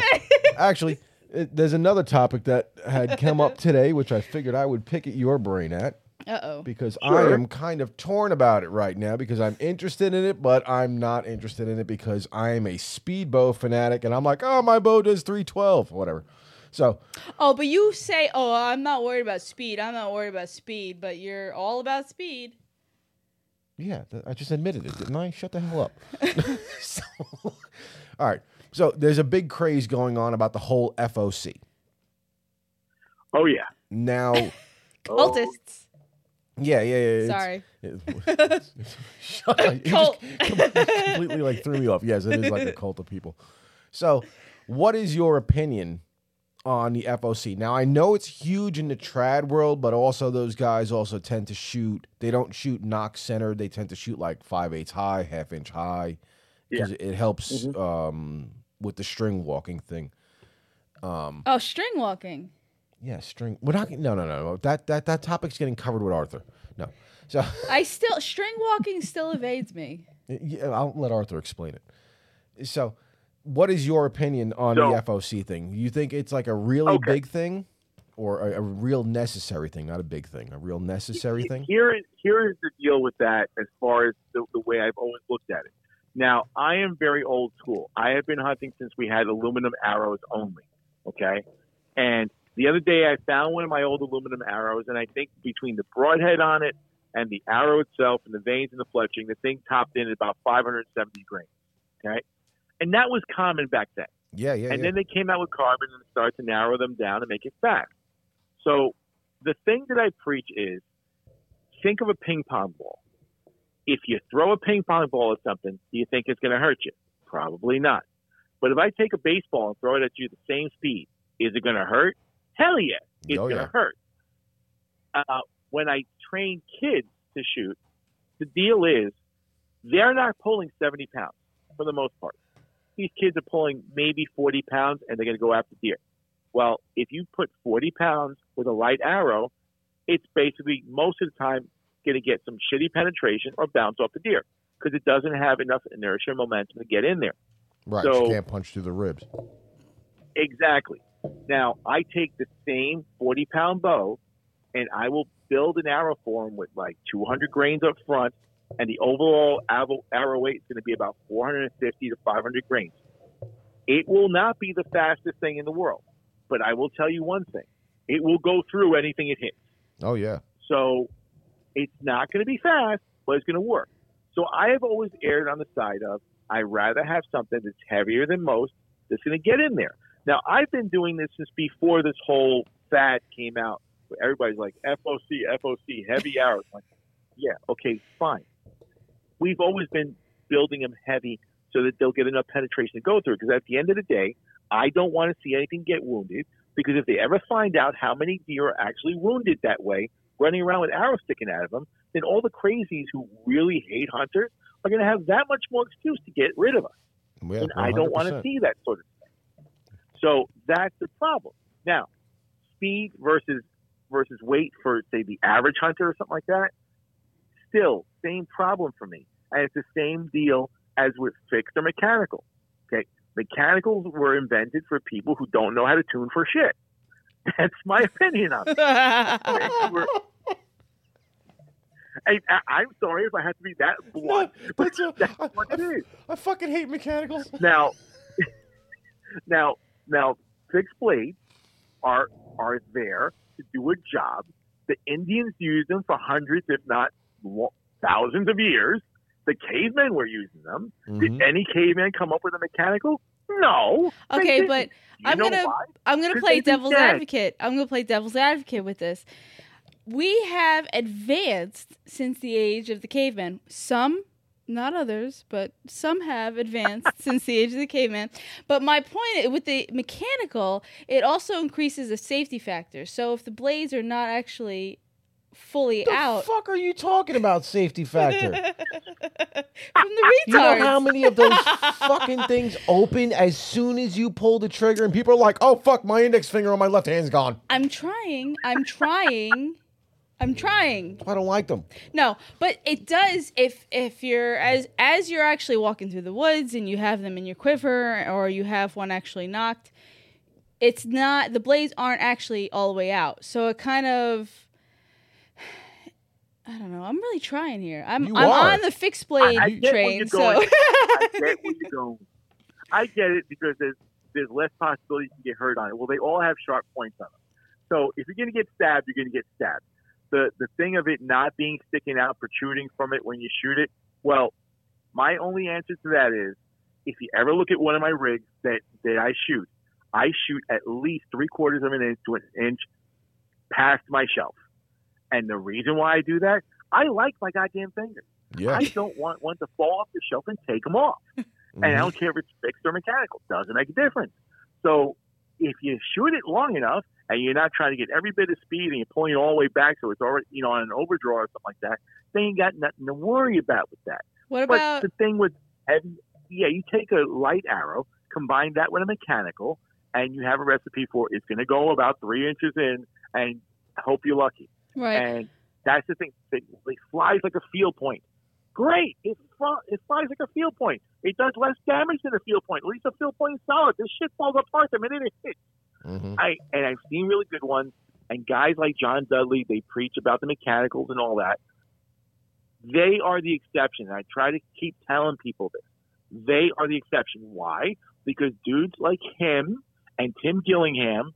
actually, it, there's another topic that had come up today, which I figured I would pick at your brain at Uh oh. because I am kind of torn about it right now because I'm interested in it, but I'm not interested in it because I am a speedbow fanatic, and I'm like, oh, my bow does 312, whatever. So Oh, but you say, "Oh, I'm not worried about speed. I'm not worried about speed," but you're all about speed. Yeah, th- I just admitted it, didn't I? Shut the hell up. <laughs> <laughs> so, all right. So there's a big craze going on about the whole FOC. Oh yeah. Now, <laughs> Cultists. Yeah, yeah, yeah. it's- Sorry. it- <laughs> Shut up. You just Cult. <laughs> completely like threw me off. Yes, it is like a <laughs> cult of people. So, what is your opinion on the FOC? Now, I know it's huge in the trad world, but also those guys also tend to shoot. They don't shoot nock center. They tend to shoot like five eighths high, half inch high, because it helps um, with the string walking thing. Oh, string walking. Yeah, string. We're not. No, no, no, no. That that that topic's getting covered with Arthur. No. So. <laughs> I still string walking still evades me. Yeah, I'll let Arthur explain it. So, what is your opinion on So- the FOC thing? You think it's like a really Okay. big thing, or a, a real necessary thing? Not a big thing, a real necessary thing. Here is here is the deal with that as far as the, the way I've always looked at it. Now, I am very old school. I have been hunting since we had aluminum arrows only. Okay, and the other day I found one of my old aluminum arrows, and I think between the broadhead on it and the arrow itself and the vanes and the fletching, the thing topped in at about 570 grains. Okay, and that was common back then. Yeah, yeah, and yeah. then they came out with carbon and started to narrow them down and make it fast. So the thing that I preach is think of a ping pong ball. If you throw a ping pong ball at something, do you think it's going to hurt you? Probably not. But if I take a baseball and throw it at you the same speed, is it going to hurt? Hell yeah, it's Oh, going to yeah. hurt. Uh, when I train kids to shoot, the deal is they're not pulling 70 pounds for the most part these kids are pulling maybe 40 pounds and they're going to go after deer. Well, if you put 40 pounds with a light arrow, it's basically most of the time going to get some shitty penetration or bounce off the deer because it doesn't have enough inertia and momentum to get in there. right, so- you can't punch through the ribs. Exactly. Now, I take the same 40 pound bow and I will build an arrow for him with like 200 grains up front, and the overall arrow, arrow weight is going to be about 450 to 500 grains. It will not be the fastest thing in the world, but I will tell you one thing it will go through anything it hits. Oh yeah, So it's not going to be fast, but it's going to work. So I have always erred on the side of I rather have something that's heavier than most that's going to get in there. Now I've been doing this since before this whole fad came out. Everybody's like FOC, FOC, heavy <laughs> arrows. Like, yeah, okay, fine. We've always been building them heavy so that they'll get enough penetration to go through. Because at the end of the day, I don't want to see anything get wounded. Because if they ever find out how many deer are actually wounded that way, running around with arrows sticking out of them, then all the crazies who really hate hunters are going to have that much more excuse to get rid of us. yeah. and I don't want to see that sort of thing. So that's the problem. Now, speed versus versus weight for say the average hunter or something like that, still same problem for me. And it's the same deal as with fixed or mechanical. Okay, mechanicals were invented for people who don't know how to tune for shit. <laughs> That's my opinion on it. <laughs> I, I, I'm sorry if I have to be that blunt, but that's a- that's I- what it is. I fucking hate mechanicals. Now, <laughs> now, now, fixed blades are are there to do a job. The Indians used them for hundreds, if not thousands of years. The cavemen were using them. Mhm. Did any caveman come up with a mechanical? No. Okay, but You I'm gonna why? I'm gonna 'Cause play devil's dead. advocate. I'm gonna play devil's advocate with this. We have advanced since the age of the caveman. Some, not others, but some have advanced since the age of the caveman. But my point with the mechanical, it also increases the safety factor. So if the blades are not actually fully the out fuck are you talking about? Safety factor. <laughs> from the retards. You know how many of those fucking things open as soon as you pull the trigger, and people are like, "Oh fuck, my index finger on my left hand's gone." I'm trying. I'm trying I'm trying. I don't like them. No, but it does if if you're as as you're actually walking through the woods and you have them in your quiver or you have one actually nocked, it's not the blades aren't actually all the way out. So it kind of <sighs> I don't know. I'm really trying here. I'm You I'm are. on the fixed blade I, I get train. you're So going. I get where <laughs> you're going. I get it because there's there's less possibility you can get hurt on it. Well, they all have sharp points on them. So if you're going to get stabbed, you're going to get stabbed. The the thing of it not being sticking out, protruding from it when you shoot it. Well, my only answer to that is, if you ever look at one of my rigs that that I shoot, I shoot at least three quarters of an inch to an inch past my shelf. And the reason why I do that, I like my goddamn fingers. Yeah. I don't want one to fall off the shelf and take them off. <laughs> And I Mhm. don't care if it's fixed or mechanical. Doesn't make a difference. So if you shoot it long enough and you're not trying to get every bit of speed and you're pulling it all the way back so it's already, you know, on an overdraw or something like that, then you got nothing to worry about with that. what But about the thing with heavy, yeah, you take a light arrow, combine that with a mechanical, and you have a recipe for it's going to go about three inches in, and hope you're lucky. right? And that's the thing. It, it flies like a field point. Great. It, it flies like a field point. It does less damage than a field point. At least a field point is solid. This shit falls apart the minute it hits. Mhm. I and I've seen really good ones. And guys like John Dudley, they preach about the mechanicals and all that. They are the exception. And I try to keep telling people this. They are the exception. Why? Because dudes like him and Tim Gillingham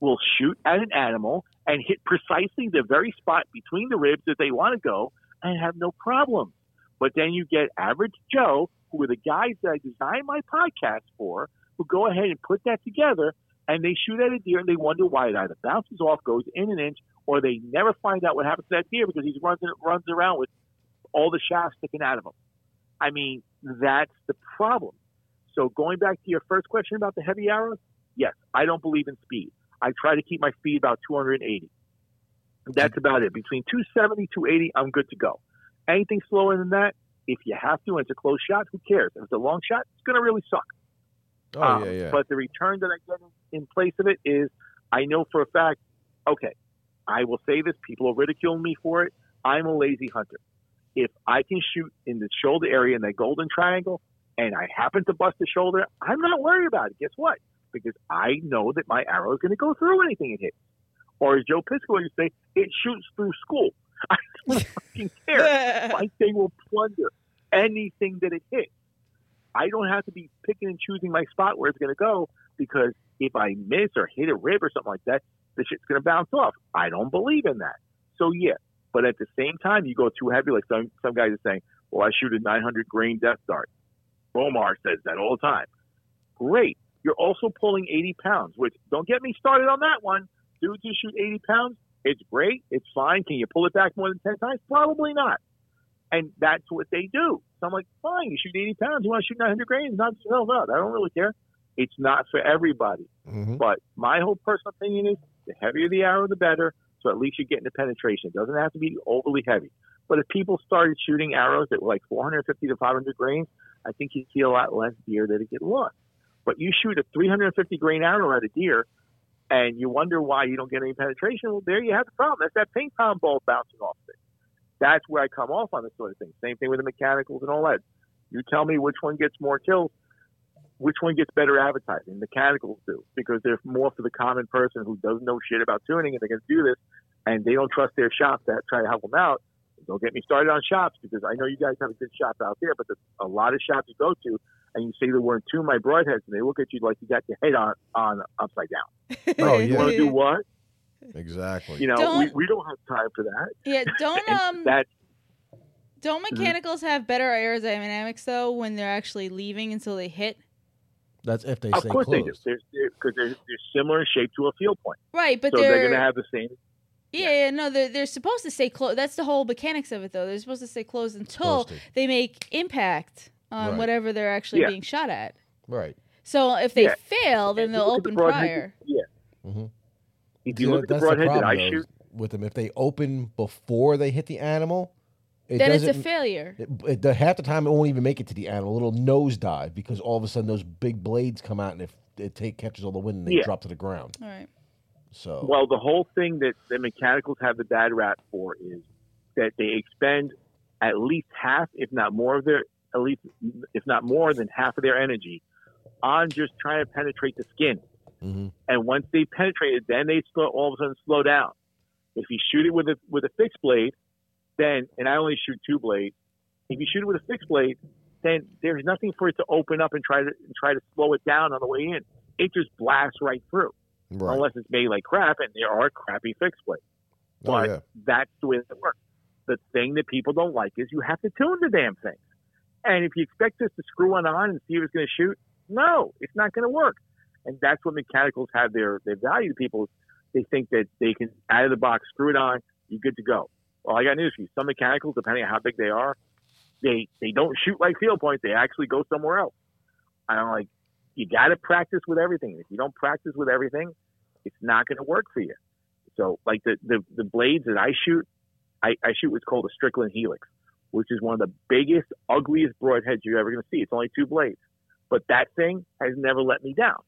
will shoot at an animal and hit precisely the very spot between the ribs that they want to go and have no problem. But then you get average Joe, who are the guys that I designed my podcast for, who go ahead and put that together and they shoot at a deer and they wonder why it either bounces off, goes in an inch, or they never find out what happens to that deer because he runs runs around with all the shafts sticking out of him. I mean, that's the problem. So going back to your first question about the heavy arrows, yes, I don't believe in speed. I try to keep my speed about 280. That's about it. Between 270, 280, I'm good to go. Anything slower than that, if you have to and it's a close shot, who cares? If it's a long shot, it's going to really suck. Oh Um, yeah, yeah. But the return that I get in, place of it is I know for a fact, okay, I will say this, people are ridiculing me for it. I'm a lazy hunter. If I can shoot in the shoulder area in that golden triangle and I happen to bust the shoulder, I'm not worried about it. Guess what? Because I know that my arrow is going to go through anything it hits. Or as Joe Pisco used to say, it shoots through school. <laughs> I don't fucking care <laughs> my they will plunder anything that it hits. I don't have to be picking and choosing my spot where it's going to go because if I miss or hit a rib or something like that, the shit's going to bounce off. I don't believe in that. So yeah, but at the same time, you go too heavy. Like some some guys are saying, "Well, I shoot a 900 grain Death Dart." Bowmar says that all the time. Great. You're also pulling 80 pounds, which don't get me started on that one. Dudes who shoot 80 pounds, it's great. It's fine. Can you pull it back more than 10 times? Probably not. And that's what they do. So I'm like, fine, you shoot 80 pounds. You want to shoot 900 grains? Not, no, no, I don't really care. It's not for everybody. Mhm. But my whole personal opinion is the heavier the arrow, the better. So at least you're getting the penetration. It doesn't have to be overly heavy. But if people started shooting arrows that were like 450 to 500 grains, I think you'd see a lot less deer that get lost. But you shoot a 350 grain arrow at a deer, and you wonder why you don't get any penetration. Well, there you have the problem. That's that ping pong ball bouncing off it. That's where I come off on this sort of thing. Same thing with the mechanicals and all that. You tell me which one gets more kills, which one gets better advertising. Mechanicals do because they're more for the common person who doesn't know shit about tuning and they're going to do this, and they don't trust their shop to try to help them out. Don't get me started on shops because I know you guys have a good shop out there, but there's a lot of shops you go to and you say the word tune my broadheads and they look at you like you got your head on on upside down. <laughs> Oh, You yeah. want to do what? Exactly. You know, Don't- we, we don't have time for that. yeah, <laughs> don't um that's don't mechanicals have better aerodynamics though when they're actually leaving until they hit? That's if they of stay course they do. closed. They're because they're, they're similar in shape to a field point, Right, but so they're, they're, going to have the same. yeah, yeah, no, they're they're supposed to stay close. That's the whole mechanics of it though. They're supposed to stay closed until they make impact on Right. whatever they're actually Yeah. being shot at. Right. So if they Yeah. fail, then they'll look at the open broadheads- prior. Yeah. Mhm. If you Yeah, look at the that's the broadhead that problem, I shoot, with them. If they open before they hit the animal, it Then it's a failure. it, it- half the time it won't even make it to the animal. A little nosedive because all of a sudden those big blades come out and it, it take catches all the wind and they Yeah. drop to the ground. All right. So Well, the whole thing that the mechanicals have the bad rap for is that they expend at least half, if not more of their, at least if not more than half of their energy on just trying to penetrate the skin. mhm. And once they penetrate it, then they slow, all of a sudden slow down. If you shoot it with a with a fixed blade, then and I only shoot two blades. If you shoot it with a fixed blade, then there's nothing for it to open up and try to and try to slow it down on the way in. It just blasts right through, right. unless it's made like crap, and there are crappy fixed blades. oh, but- yeah. That's the way it works. The thing that people don't like is you have to tune the damn thing. And if you expect us to screw one on and see if it's going to shoot, no, it's not going to work. And that's what mechanicals have their, their value to people. They think that they can, out of the box, screw it on, you're good to go. Well, I got news for you. Some mechanicals, depending on how big they are, they, they don't shoot like field point. They actually go somewhere else. I'm like, you got to practice with everything. If you don't practice with everything, it's not going to work for you. So, like the, the, the blades that I shoot, I, I shoot what's called a Strickland Helix, which is one of the biggest, ugliest broadheads you're ever going to see. It's only two blades, but that thing has never let me down.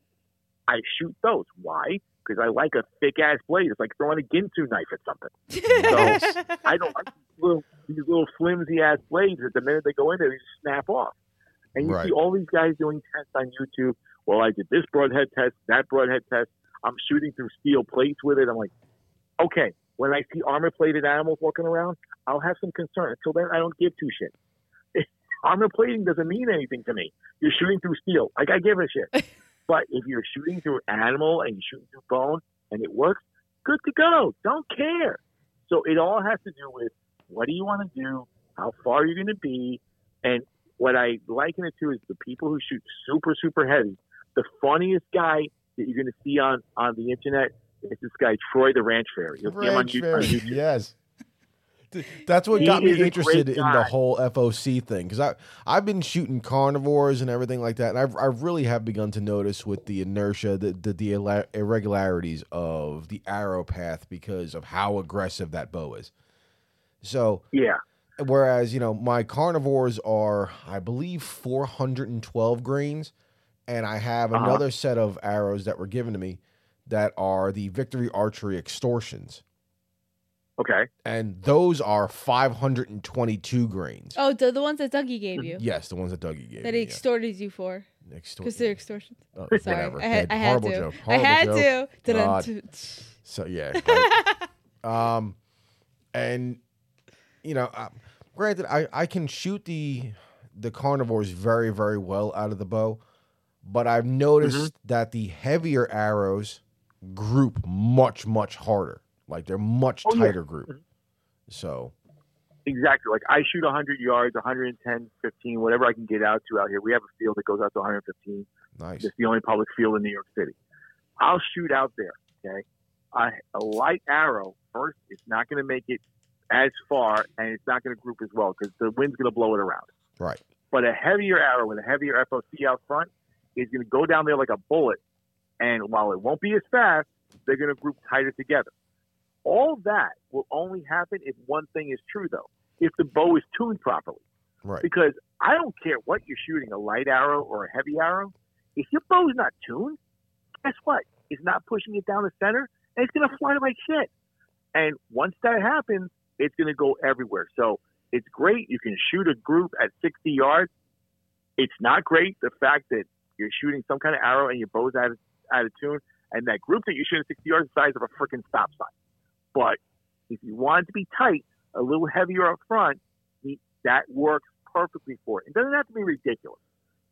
I shoot those. Why? Because I like a thick ass blade. It's like throwing a Ginsu knife at something. <laughs> I don't like these little, these little flimsy ass blades that the minute they go in there, they just snap off. And you Right. see all these guys doing tests on YouTube. Well, I did this broadhead test, that broadhead test. I'm shooting through steel plates with it. I'm like, okay, when I see armor plated animals walking around, I'll have some concern. Until then, I don't give two shits. <laughs> armor plating doesn't mean anything to me. You're shooting through steel. Like, I give a shit. <laughs> but if you're shooting through animal and you're shooting through bone and it works, good to go. Don't care. So it all has to do with what do you want to do, how far you're going to be, and what I liken it to is the people who shoot super super heavy. The funniest guy that you're going to see on on the internet is this guy Troy the Ranch Fairy. You'll see him on YouTube- <laughs> yes. That's what He got me interested in the whole FOC thing because I I've been shooting carnivores and everything like that, and I've I really have begun to notice with the inertia, the the, the irregularities of the arrow path because of how aggressive that bow is. So Yeah, whereas you know my carnivores are I believe 412 grains, and I have Uh-huh. another set of arrows that were given to me that are the Victory Archery Xtorsions okay. and those are 522 grains. oh, the, the ones that Dougie gave you. Yes, the ones that Dougie gave That me. he extorted you for. yeah. Because they're extortions. oh, Sorry. whatever. I had, I had Horrible to. joke. I had joke. to. God. So yeah. <laughs> um, and you know, uh, granted, I I can shoot the the carnivores very very well out of the bow, but I've noticed Mm-hmm. that the heavier arrows group much much harder. Like they're much Oh, yeah. tighter group. Mm-hmm. So Exactly. Like I shoot 100 yards, 110, 15, whatever I can get out to out here. We have a field that goes out to 115. nice. It's the only public field in New York City. I'll shoot out there. Okay, a, a light arrow first. It's not going to make it as far, and it's not going to group as well because the wind's going to blow it around. Right. But a heavier arrow with a heavier FOC out front is going to go down there like a bullet, and while it won't be as fast, they're going to group tighter together. All that will only happen if one thing is true, though. If the bow is tuned properly Right. because I don't care what you're shooting, a light arrow or a heavy arrow. If your bow's not tuned, guess what? It's not pushing it down the center, and it's going to fly like shit. And once that happens, it's going to go everywhere. So it's great. You can shoot a group at 60 yards. It's not great the fact that you're shooting some kind of arrow and your bow's out of, out of tune, and that group that you're shooting at 60 yards is the size of a freaking stop sign. But if you want it to be tight, a little heavier up front, that works perfectly for it. It doesn't have to be ridiculous.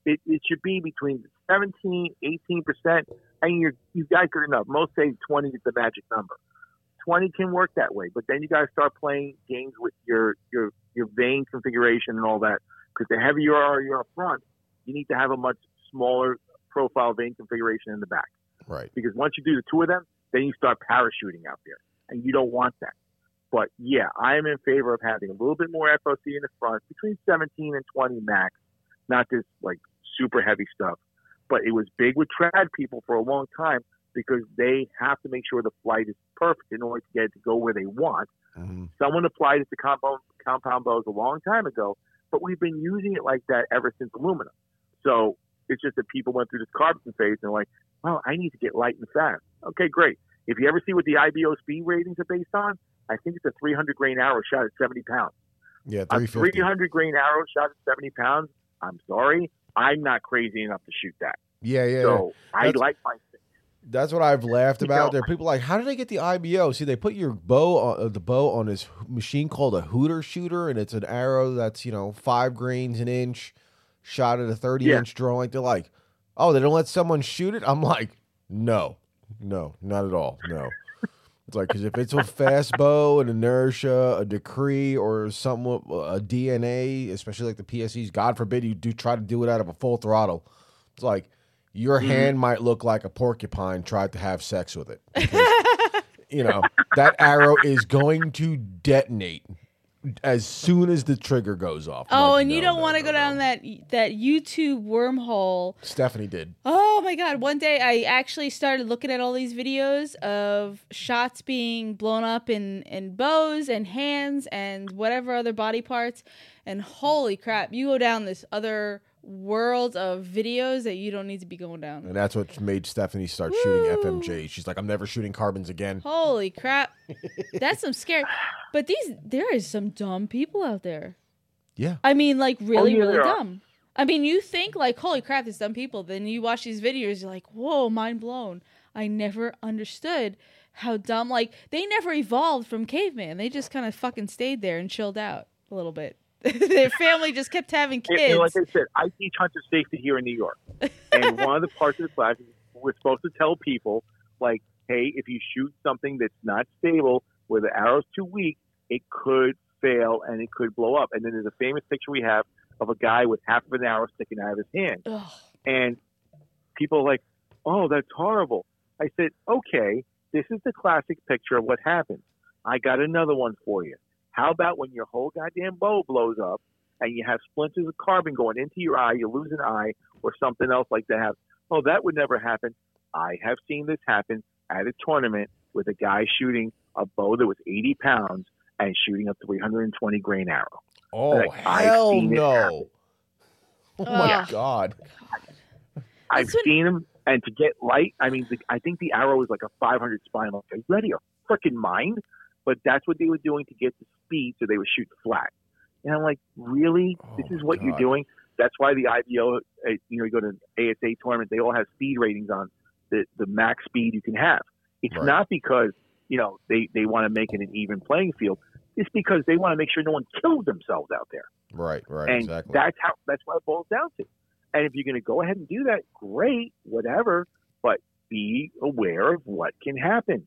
It, it should be between 17, 18%, and you're, you've got good enough. Most say 20 is the magic number. 20 can work that way, but then you got to start playing games with your, your, your vane configuration and all that. Because the heavier are you're up front, you need to have a much smaller profile vane configuration in the back Right. because once you do the two of them, then you start parachuting out there, and you don't want that. But yeah, I am in favor of having a little bit more FOC in the front, between 17 and 20 max, not this like super heavy stuff. But it was big with trad people for a long time because they have to make sure the flight is perfect in order to get it to go where they want. hmm Someone applied it to compound, compound bows a long time ago, but we've been using it like that ever since aluminum. So it's just that people went through this carbon phase and like, well, I need to get light and fast. Okay, great. If you ever see what the IBO speed ratings are based on, I think it's a 300 grain arrow shot at 70 pounds. Yeah, A 300 grain arrow shot at 70 pounds. I'm sorry, I'm not crazy enough to shoot that. Yeah, yeah. yeah. So I like my. That's what I've laughed about. There are people like, how did they get the IBO? See, they put your bow, on, uh, the bow on this machine called a Hooter shooter, and it's an arrow that's you know five grains an inch, shot at a thirty Yeah. inch draw Like They're like, oh, they don't let someone shoot it. I'm like, no, no, not at all, no. It's like because if it's a fast bow, an inertia, a decree, or something, a DNA, especially like the PSEs, God forbid you do try to do it out of a full throttle. It's like your Mhm. hand might look like a porcupine tried to have sex with it. Because, you know, that arrow is going to detonate as soon as the trigger goes off. I'm Oh, like, and you no, don't no, want to no, go down that that YouTube wormhole. Stephanie did. Oh my god, one day I actually started looking at all these videos of shots being blown up in in bows and hands and whatever other body parts and holy crap, you go down this other world of videos that you don't need to be going down. And that's what made Stephanie start shooting FMJ. She's like, I'm never shooting carbons again. Holy crap. <laughs> That's some scary. But these there is some dumb people out there. Yeah. I mean, like oh, really, yeah, really dumb. I mean, you think like, holy crap, there's dumb people. Then you watch these videos, you're like, whoa, mind blown. I never understood how dumb. Like they never evolved from caveman. They just kind of fucking stayed there and chilled out a little bit. <laughs> Their family just kept having And- kids. And like I said, I teach hunter safety here in New York, and one of the parts of the class is we're supposed to tell people like, hey, if you shoot something that's not stable, where the arrow's too weak, it could fail and it could blow up. And then there's a famous picture we have of a guy with half of an arrow sticking out of his hand. Ugh. And people are like, oh, that's horrible. I said, okay, this is the classic picture of what happens. I got another one for you. How about when your whole goddamn bow blows up and you have splinters of carbon going into your eye, you lose an eye or something else like that? Oh, that would never happen. I have seen this happen at a tournament with a guy shooting a bow that was 80 pounds and shooting a 320 grain arrow. Oh, Like, I've hell no. Oh, my Ugh. God. I've That's what- seen them, and to get light, I mean, the, I think the arrow is like a 500 spinal. Are you ready your freaking mind? But that's what they were doing to get the speed, so they would shoot flat. And I'm like, really? this Oh, is what you're doing? That's why the IBO, uh, you know, you go to an ASA tournament, they all have speed ratings on the, the max speed you can have. It's Right. not because, you know, they, they want to make it an even playing field. It's because they want to make sure no one kills themselves out there Right, right, and exactly. that's how that's what it boils down to. And if you're going to go ahead and do that, great, whatever. But be aware of what can happen.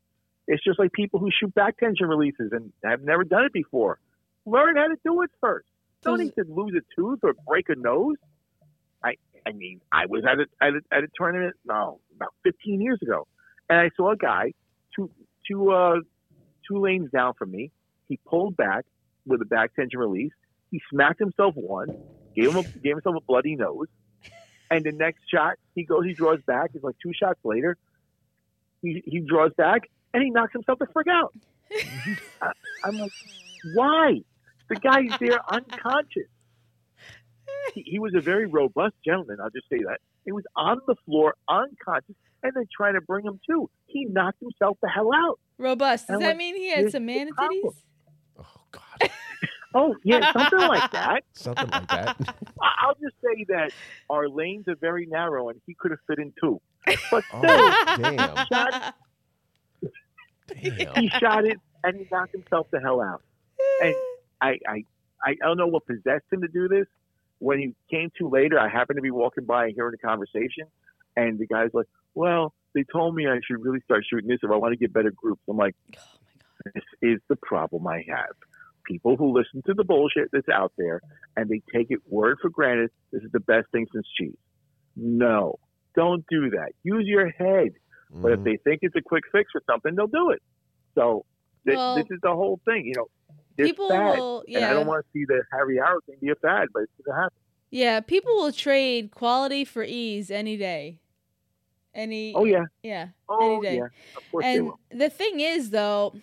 It's just like people who shoot back tension releases and have never done it before. Learn how to do it first. Don't need to lose a tooth or break a nose. I I mean, I was at a at a, at a tournament no about 15 years ago, and I saw a guy two two uh two lanes down from me. He pulled back with a back tension release. He smacked himself one, gave him a, gave himself a bloody nose, and the next shot he goes, he draws back. It's like two shots later. He he draws back and he knocks himself the frick out. <laughs> I, I'm like, why? The guy's there unconscious. He, he was a very robust gentleman. I'll just say that. He was on the floor, unconscious, and then trying to bring him to. He knocked himself the hell out. Robust. Does And that like, mean he had some the man titties? oh, God. <laughs> Oh yeah, something like that. <laughs> Something like that. I- I'll just say that our lanes are very narrow, and he could have fit in two. But oh, still, Oh, damn. shot, Damn. he shot it, and he knocked himself the hell out. And I, I, I don't know what possessed him to do this. When he came to later, I happened to be walking by and hearing the conversation, and the guy's like, "Well, they told me I should really start shooting this if I want to get better groups." I'm like, Oh my god. "This is the problem I have. People who listen to the bullshit that's out there and they take it word for granted. This is the best thing since cheese. No, don't do that. Use your head. But if Mhm. they think it's a quick fix for something, they'll do it. So this, Well, this is the whole thing. You know, this people fad. will- And I yeah. don't want to see the Harry Arrow thing be a fad, but it's going to happen. Yeah, people will trade quality for ease any day. Any Oh yeah. yeah. Oh Any day. yeah. Of course they And will. the thing is though,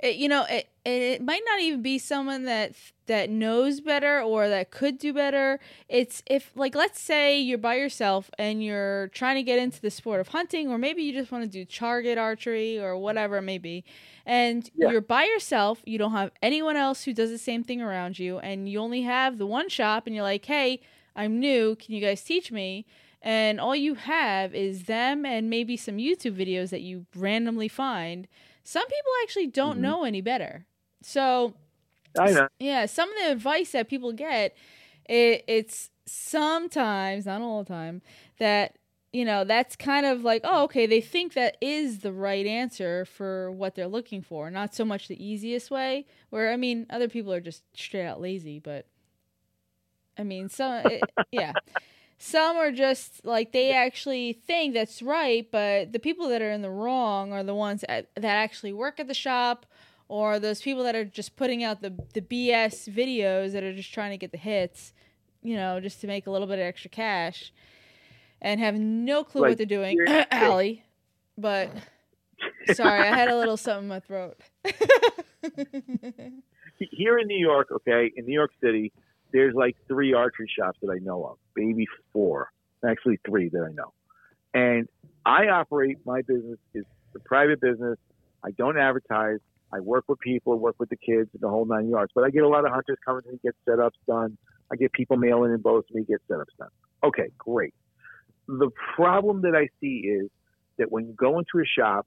it, you know, it, it might not even be someone that that knows better or that could do better. It's if like let's say you're by yourself and you're trying to get into the sport of hunting or maybe you just want to do target archery or whatever it may be. And Yeah. you're by yourself, you don't have anyone else who does the same thing around you and you only have the one shop and you're like, "Hey, I'm new, can you guys teach me?" And all you have is them and maybe some YouTube videos that you randomly find some people actually don't Mhm. know any better. So, I know. yeah, some of the advice that people get, it, it's sometimes, not all the time, that you know that's kind of like, oh, okay, they think that is the right answer for what they're looking for, not so much the easiest way. Where I mean, other people are just straight out lazy, but I mean, some, it, yeah. Some are just like they actually think that's right, but the people that are in the wrong are the ones at, that actually work at the shop, or those people that are just putting out the the BS videos that are just trying to get the hits, you know, just to make a little bit of extra cash, and have no clue Like, what they're doing, <clears throat> Allie. But sorry, I had a little something in my throat. <laughs> Here in New York, okay, in New York City, there's like three archery shops that I know of, maybe four, actually three that I know. And I operate my business is a private business. I don't advertise. I work with people, work with the kids, the whole nine yards. But I get a lot of hunters coming to me, get setups done. I get people mailing in bows to me, get setups done. Okay, great. The problem that I see is that when you go into a shop,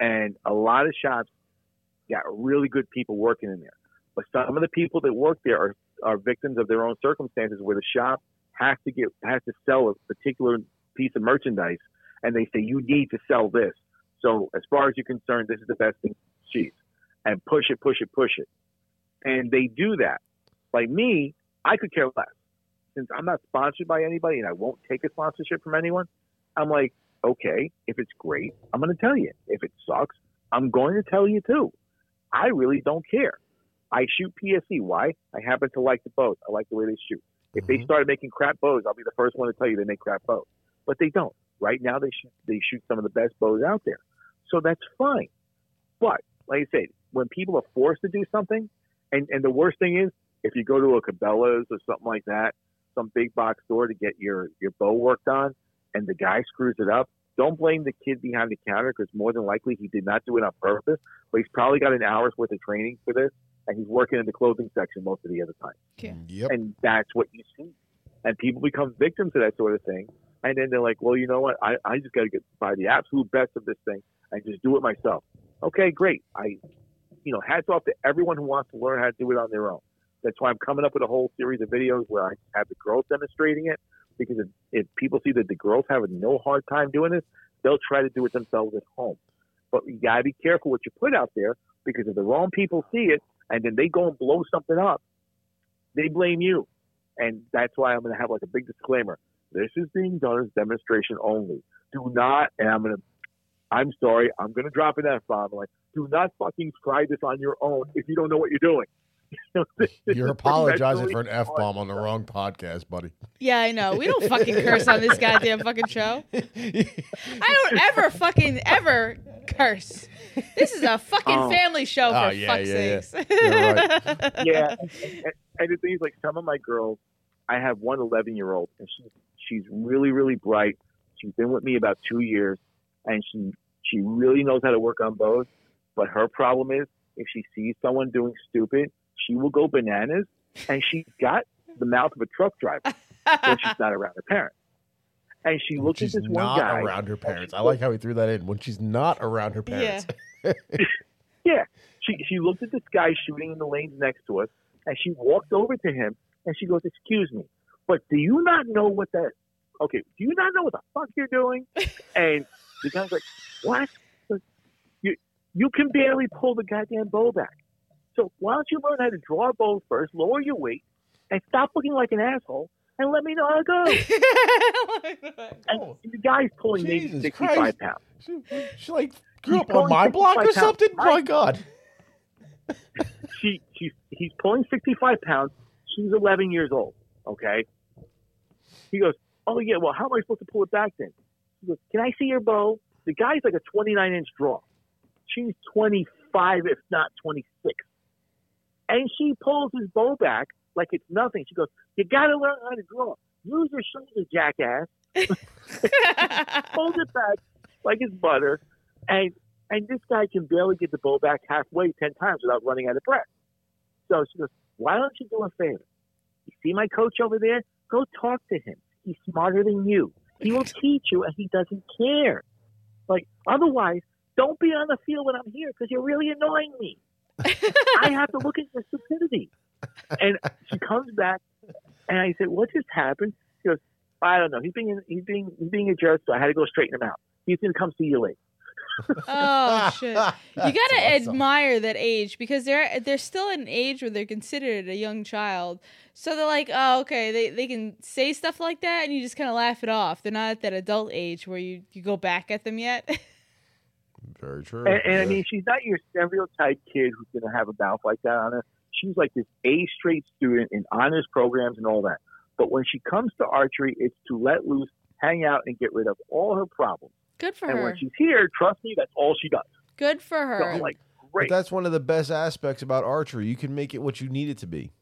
and a lot of shops got really good people working in there, but some of the people that work there are, are victims of their own circumstances, where the shop has to get has to sell a particular piece of merchandise, and they say you need to sell this. So as far as you're concerned, this is the best thing cheese, and push it, push it, push it, and they do that. Like me, I could care less since I'm not sponsored by anybody and I won't take a sponsorship from anyone. I'm like, okay, if it's great, I'm going to tell you. If it sucks, I'm going to tell you too. I really don't care. I shoot PSE. Why? I happen to like the bows. I like the way they shoot. If they Mhm. started making crap bows, I'll be the first one to tell you they make crap bows. But they don't. Right now, they shoot they shoot some of the best bows out there, so that's fine. But like I said, when people are forced to do something, and and the worst thing is if you go to a Cabela's or something like that, some big box store to get your your bow worked on, and the guy screws it up. Don't blame the kid behind the counter because more than likely he did not do it on purpose, but he's probably got an hour's worth of training for this, and he's working in the clothing section most of the other time Yeah. Yep. and that's what you see. And people become victims of that sort of thing. And then they're like, well, you know what? I, I just got to get by the absolute best of this thing and just do it myself. Okay, great. I, you know, hats off to everyone who wants to learn how to do it on their own. That's why I'm coming up with a whole series of videos where I have the girls demonstrating it. Because if, if people see that the girls have no hard time doing this, they'll try to do it themselves at home. But you gotta be careful what you put out there because if the wrong people see it and then they go and blow something up, they blame you. And that's why I'm going to have like a big disclaimer. This is being done as demonstration only. Do not, and I'm going to, I'm sorry, I'm going to drop an F bomb. Like, do not fucking try this on your own if you don't know what you're doing. This You're <laughs> apologizing for an F bomb on the wrong podcast, buddy. Yeah, I know. We don't fucking curse on this goddamn fucking show. I don't ever fucking ever curse. This is a fucking Oh. family show oh, for Oh, yeah, fuck's yeah, yeah. sakes. You're right. <laughs> yeah. And, and, and the thing is, like, some of my girls, I have one 11 year old, and she's she's really, really bright. She's been with me about two years, and she she really knows how to work on bows. But her problem is, if she sees someone doing stupid, she will go bananas, and she's got the mouth of a truck driver when she's not around her parents. And she When looks at she's this one guy. around her parents. I like how he threw that in. When she's not around her parents. <laughs> Yeah, she she looked at this guy shooting in the lanes next to us, and she walked over to him and she goes, "Excuse me, but do you not know what that? Okay, do you not know what the fuck you're doing?" <laughs> And the guy's like, "What? You you can barely pull the goddamn bow back. So why don't you learn how to draw a bow first, lower your weight, and stop looking like an asshole, and let me know how it goes." <laughs> And Oh, the guy's pulling maybe 65 Christ. pounds. she, she like grew He's up on my block or 65 pounds. something? My God. <laughs> she she's he's pulling 65 pounds. She's 11 years old. Okay. He goes, oh yeah. Well, how am I supposed to pull it back then? He goes, can I see your bow? The guy's like a 29 inch draw. She's 25. 25, if not 26. And she pulls his bow back like it's nothing. She goes, You got to learn how to draw. Use your shoulder, jackass. <laughs> Pulls it back like it's butter. And and this guy can barely get the bow back halfway 10 times without running out of breath. So she goes, Why don't you do a favor? You see my coach over there? Go talk to him. He's smarter than you. He will teach you, and he doesn't care. Like, otherwise, don't be on the field when I'm here because you're really annoying me. <laughs> I have to look at your stupidity. And she comes back, and I said, "What just happened?" She goes, "I don't know. He's being he's being he's being a jerk, so I had to go straighten him out. He's gonna come see you later." <laughs> oh shit! You gotta awesome. admire that age because they're they're still at an age where they're considered a young child. So they're like, oh, okay, they they can say stuff like that, and you just kind of laugh it off. They're not at that adult age where you you go back at them yet. <laughs> Very true. And, and I mean, she's not your stereotype kid who's going to have a mouth like that on her. She's like this A straight student in honors programs and all that. But when she comes to archery, it's to let loose, hang out, and get rid of all her problems. Good for and her. And when she's here, trust me, that's all she does. Good for So her. I'm like, but that's one of the best aspects about archery. You can make it what you need it to be.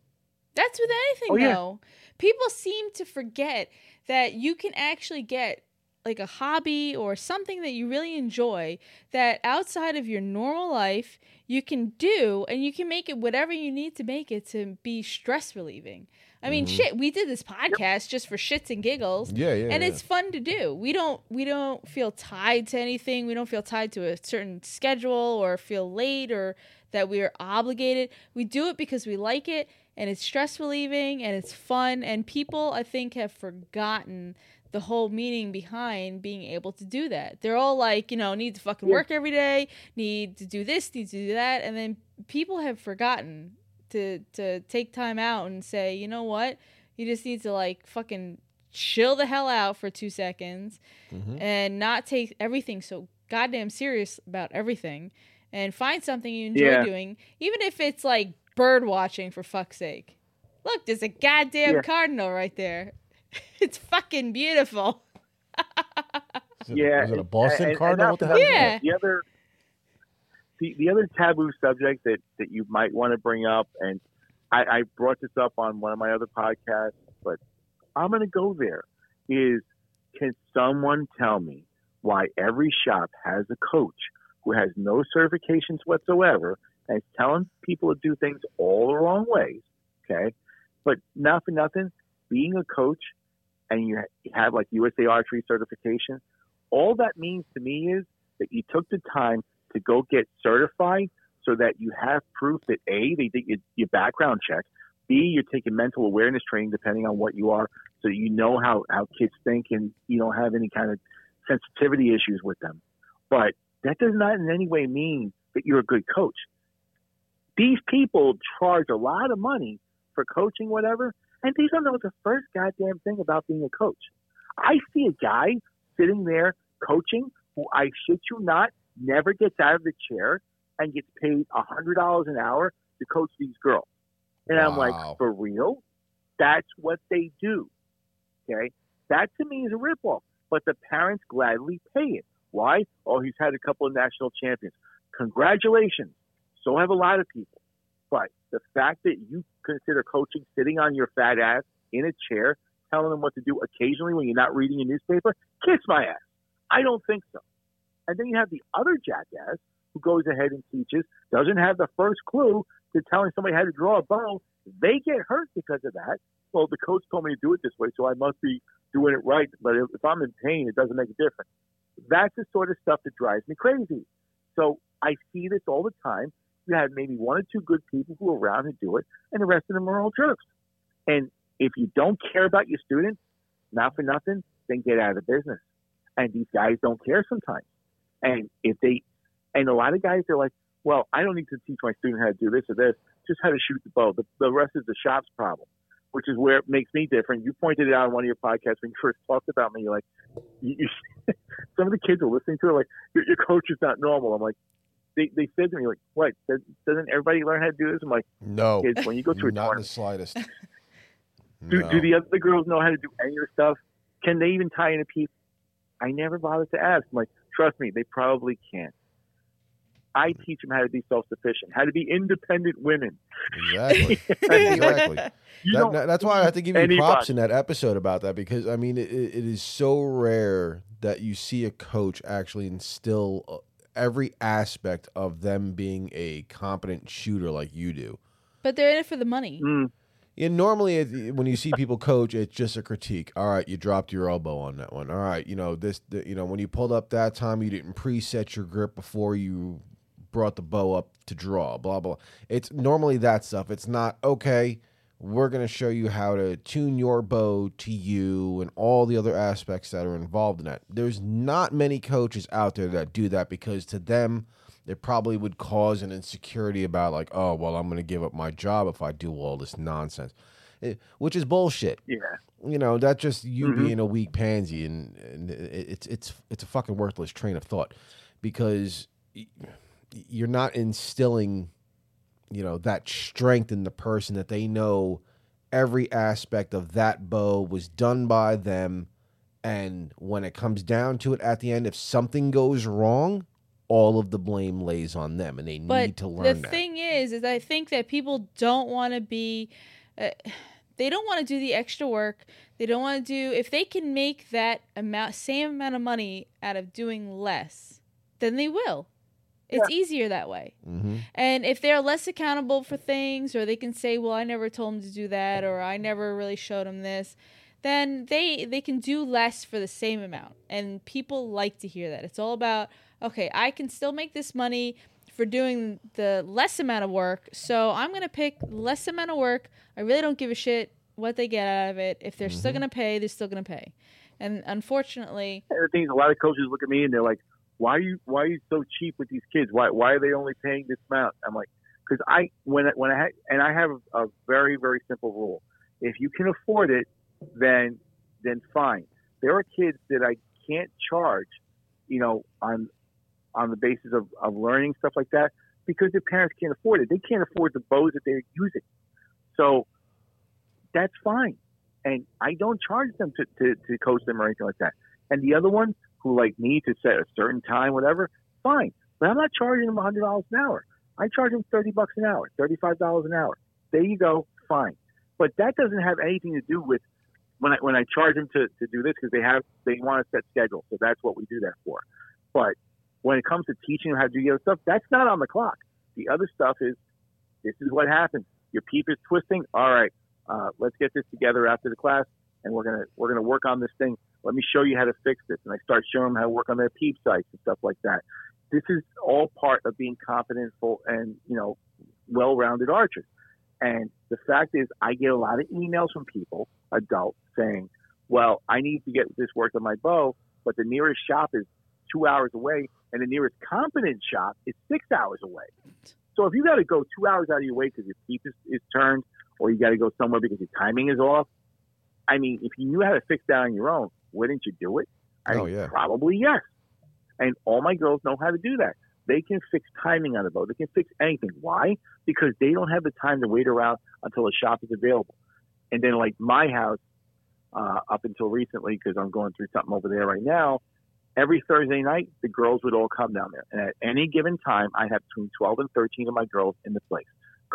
That's with anything Oh, yeah. though. People seem to forget that you can actually get like a hobby or something that you really enjoy that outside of your normal life you can do and you can make it whatever you need to make it to be stress relieving. I mean, Mhm. shit, we did this podcast just for shits and giggles. Yeah, yeah. and yeah. it's fun to do. We don't we don't feel tied to anything. We don't feel tied to a certain schedule or feel late or that we are obligated. We do it because we like it and it's stress relieving and it's fun and people I think have forgotten the whole meaning behind being able to do that. They're all like, you know, need to fucking Yeah. work every day, need to do this, need to do that, and then people have forgotten to to take time out and say, you know what? You just need to like fucking chill the hell out for two seconds Mhm. and not take everything so goddamn serious about everything and find something you enjoy Yeah. doing, even if it's like bird watching for fuck's sake. Look, there's a goddamn Yeah. cardinal right there. <laughs> it's fucking beautiful. <laughs> Is it, yeah, is it a Boston and- and Cardinal? not What the hell? Yeah. The other, the, the other taboo subject that, that you might want to bring up, and I, I brought this up on one of my other podcasts, but I'm going to go there, is can someone tell me why every shop has a coach who has no certifications whatsoever and is telling people to do things all the wrong ways, okay? But not for nothing, being a coach and you have like USA Archery certification, all that means to me is that you took the time to go get certified so that you have proof that A, they did your, your background check, B, you're taking mental awareness training depending on what you are, so you know how, how kids think and you don't have any kind of sensitivity issues with them. But that does not in any way mean that you're a good coach. These people charge a lot of money for coaching, whatever, and they don't know the first goddamn thing about being a coach. I see a guy sitting there coaching who I shit you not never gets out of the chair and gets paid a hundred dollars an hour to coach these girls. And I'm like, for real? That's what they do. Okay? That to me is a ripoff. But the parents gladly pay it. Why? Oh, he's had a couple of national champions. Congratulations. So have a lot of people. But the fact that you consider coaching sitting on your fat ass in a chair, telling them what to do occasionally when you're not reading a newspaper, kiss my ass. I don't think so. And then you have the other jackass who goes ahead and teaches, doesn't have the first clue to telling somebody how to draw a bow. They get hurt because of that. Well, the coach told me to do it this way, so I must be doing it right. But if, I'm in pain, it doesn't make a difference. That's the sort of stuff that drives me crazy. So I see this all the time. You have maybe one or two good people who are around who do it, and the rest of them are all jerks. And if you don't care about your students, not for nothing, then get out of the business. And these guys don't care sometimes. And if they, and a lot of guys are like, well, I don't need to teach my student how to do this or this, just how to shoot the bow. The, the rest is the shop's problem, which is where it makes me different. You pointed it out on one of your podcasts when you first talked about me. You're like, you, <laughs> you, some of the kids are listening to it like, your, your coach is not normal. I'm like, they, they said to me, like, what? Does- Doesn't everybody learn how to do this? I'm like, No, kids, when you go to a not the slightest. <laughs> do, No. do the other girls know how to do any of the stuff? Can they even tie in a piece? I never bothered to ask. I'm like, trust me, they probably can't. I mm. teach them how to be self-sufficient, how to be independent women. Exactly. <laughs> exactly. That- that's why I have to give you anybody. props in that episode about that because I mean it, it is so rare that you see a coach actually instill every aspect of them being a competent shooter like you do. But they're in it for the money. Mm, And normally, it- when you see people coach, it's just a critique. All right, you dropped your elbow on that one. All right, you know this. The, you know when you pulled up that time, you didn't preset your grip before you brought the bow up to draw. Blah blah. It's normally that stuff. It's not okay. We're gonna show you how to tune your bow to you and all the other aspects that are involved in that. There's not many coaches out there that do that because to them, it probably would cause an insecurity about like, oh well, I'm going to give up my job if I do all this nonsense, It- which is bullshit. yeah. You know, that's just you Mhm. being a weak pansy, and, and it- it's it's it's a fucking worthless train of thought because you're not instilling, you know, that strength in the person that they know every aspect of that bow was done by them. And when it comes down to it at the end, if something goes wrong, all of the blame lays on them, and they need But to the learn that. The thing is, is I think that people don't want to be, uh, they don't want to do the extra work. They don't want to do if they can make that amount, same amount of money out of doing less, then they will. It's easier that way. hmm And if they're less accountable for things, or they can say, "Well, I never told them to do that," or "I never really showed them this," then they they can do less for the same amount. And people like to hear that. It's all about, okay, I can still make this money for doing the less amount of work, so I'm gonna pick less amount of work. I really don't give a shit what they get out of it. If they're still gonna pay, they're still gonna pay. And unfortunately, And the thing is, a lot of coaches look at me and they're like, "Why are you why are you so cheap with these kids? Why why are they only paying this amount?" I'm like, "Because I when when I and I have a very very simple rule: if you can afford it, then then fine. There are kids that I can't charge, you know, on on the basis of, of learning stuff like that because their parents can't afford it. They can't afford the bows that they're using. So that's fine. And I don't charge them to, to, to coach them or anything like that. And the other ones who like need to set a certain time, whatever, fine. But I'm not charging them hundred dollars an hour. I charge them thirty bucks an hour, thirty five dollars an hour. There you go, fine. But that doesn't have anything to do with when I when I charge them to, to do this because they have they want to set schedule, so that's what we do that for. But when it comes to teaching them how to do the other stuff, that's not on the clock. The other stuff is this is what happens. Your peep is twisting. All right, uh, let's get this together after the class, and we're gonna we're gonna work on this thing. Let me show you how to fix this, and I start showing them how to work on their peep sights and stuff like that. This is all part of being confident, and you know, well-rounded archers. And the fact is, I get a lot of emails from people, adults, saying, "Well, I need to get this work on my bow, but the nearest shop is two hours away, and the nearest competent shop is six hours away." So if you got to go two hours out of your way because your peep is, is turned, or you got to go somewhere because your timing is off, I mean, if you knew how to fix that on your own, wouldn't you do it? I Oh, yeah. Probably yes. And all my girls know how to do that. They can fix timing on the boat. They can fix anything. Why? Because they don't have the time to wait around until a shop is available. And then, like my house, uh, up until recently, because I'm going through something over there right now, every Thursday night, the girls would all come down there. And at any given time, I have between 12 and 13 of my girls in the place.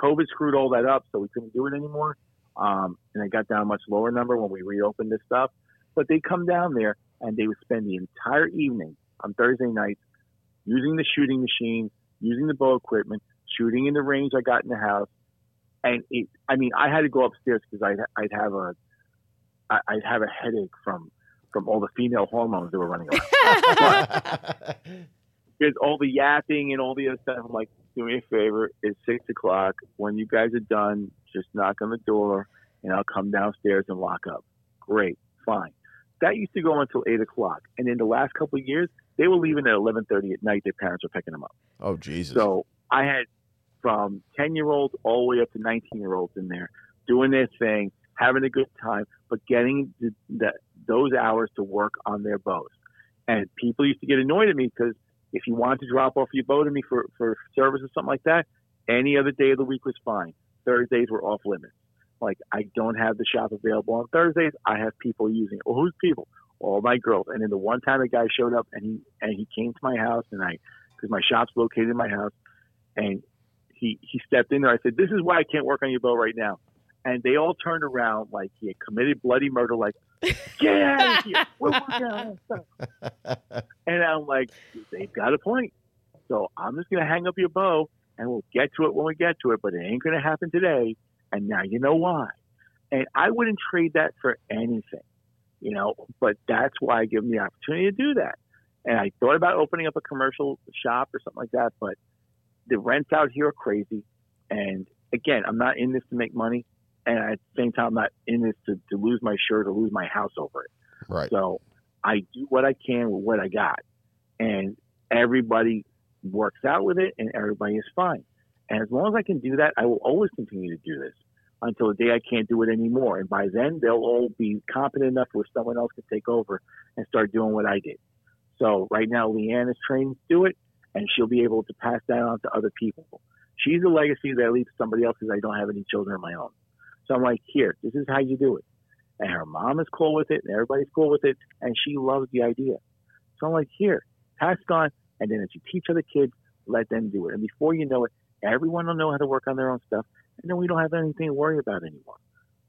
COVID screwed all that up, so we couldn't do it anymore. Um, and I got down a much lower number when we reopened this stuff. But they come down there and they would spend the entire evening on Thursday nights using the shooting machine, using the bow equipment, shooting in the range I got in the house. And it, I mean, I had to go upstairs because I'd, I'd have a, I- I'd have a headache from, from all the female hormones that were running around. <laughs> There's all the yapping and all the other stuff. I'm like, do me a favor. It's six o'clock. When you guys are done, just knock on the door and I'll come downstairs and lock up. Great. Fine. That used to go until eight o'clock. And in the last couple of years, they were leaving at 11:30 at night. Their parents were picking them up. oh Jesus! So I had from 10 year olds all the way up to 19 year olds in there doing their thing, having a good time, but getting the, the, those hours to work on their bows. And people used to get annoyed at me because if you wanted to drop off your bow to me for, for service or something like that, any other day of the week was fine. Thursdays were off limits. Like I don't have the shop available on Thursdays. I have people using it. Well, who's people? All my girls. And then the one time a guy showed up and he and he came to my house and I because my shop's located in my house. And he he stepped in there. I said, "This is why I can't work on your boat right now." And they all turned around like he had committed bloody murder. Like, <laughs> get out of here! We're working on stuff. <laughs> And I'm like, they've got a point. So I'm just gonna hang up your bow, and we'll get to it when we get to it. But it ain't gonna happen today. And now you know why. And I wouldn't trade that for anything, you know. But that's why I give them the opportunity to do that. And I thought about opening up a commercial shop or something like that, but the rents out here are crazy. And again, I'm not in this to make money. And at the same time, I'm not in this to, to lose my shirt or lose my house over it. Right. So I do what I can with what I got. And everybody works out with it and everybody is fine. And as long as I can do that, I will always continue to do this until the day I can't do it anymore. And by then, they'll all be competent enough where someone else can take over and start doing what I did. So right now, Leanne is trained to do it, and she'll be able to pass that on to other people. She's a legacy that I leave to somebody else because I don't have any children of my own. So I'm like, here, this is how you do it. And her mom is cool with it, and everybody's cool with it, and she loves the idea. So I'm like, here, pass on, and then as you teach other kids, let them do it. And before you know it, everyone will know how to work on their own stuff, and then we don't have anything to worry about anymore.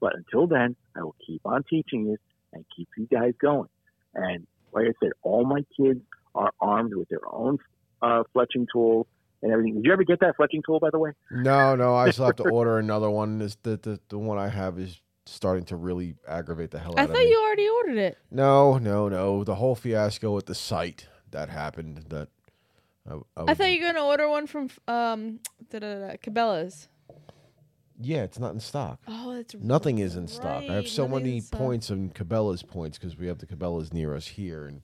But until then, I will keep on teaching you and keep you guys going. And like I said, all my kids are armed with their own uh, fletching tools and everything. Did you ever get that fletching tool, by the way? No, no, I still have to <laughs> order another one. This the, the the one I have is starting to really aggravate the hell I out of me. I thought you already ordered it. No, no, no. The whole fiasco with the site that happened. That I, I, I thought you were gonna order one from um Cabela's. Yeah, it's not in stock. Oh, that's Nothing is in stock. I have so nothing's many in stock. points on Cabela's points because we have the Cabela's near us here, and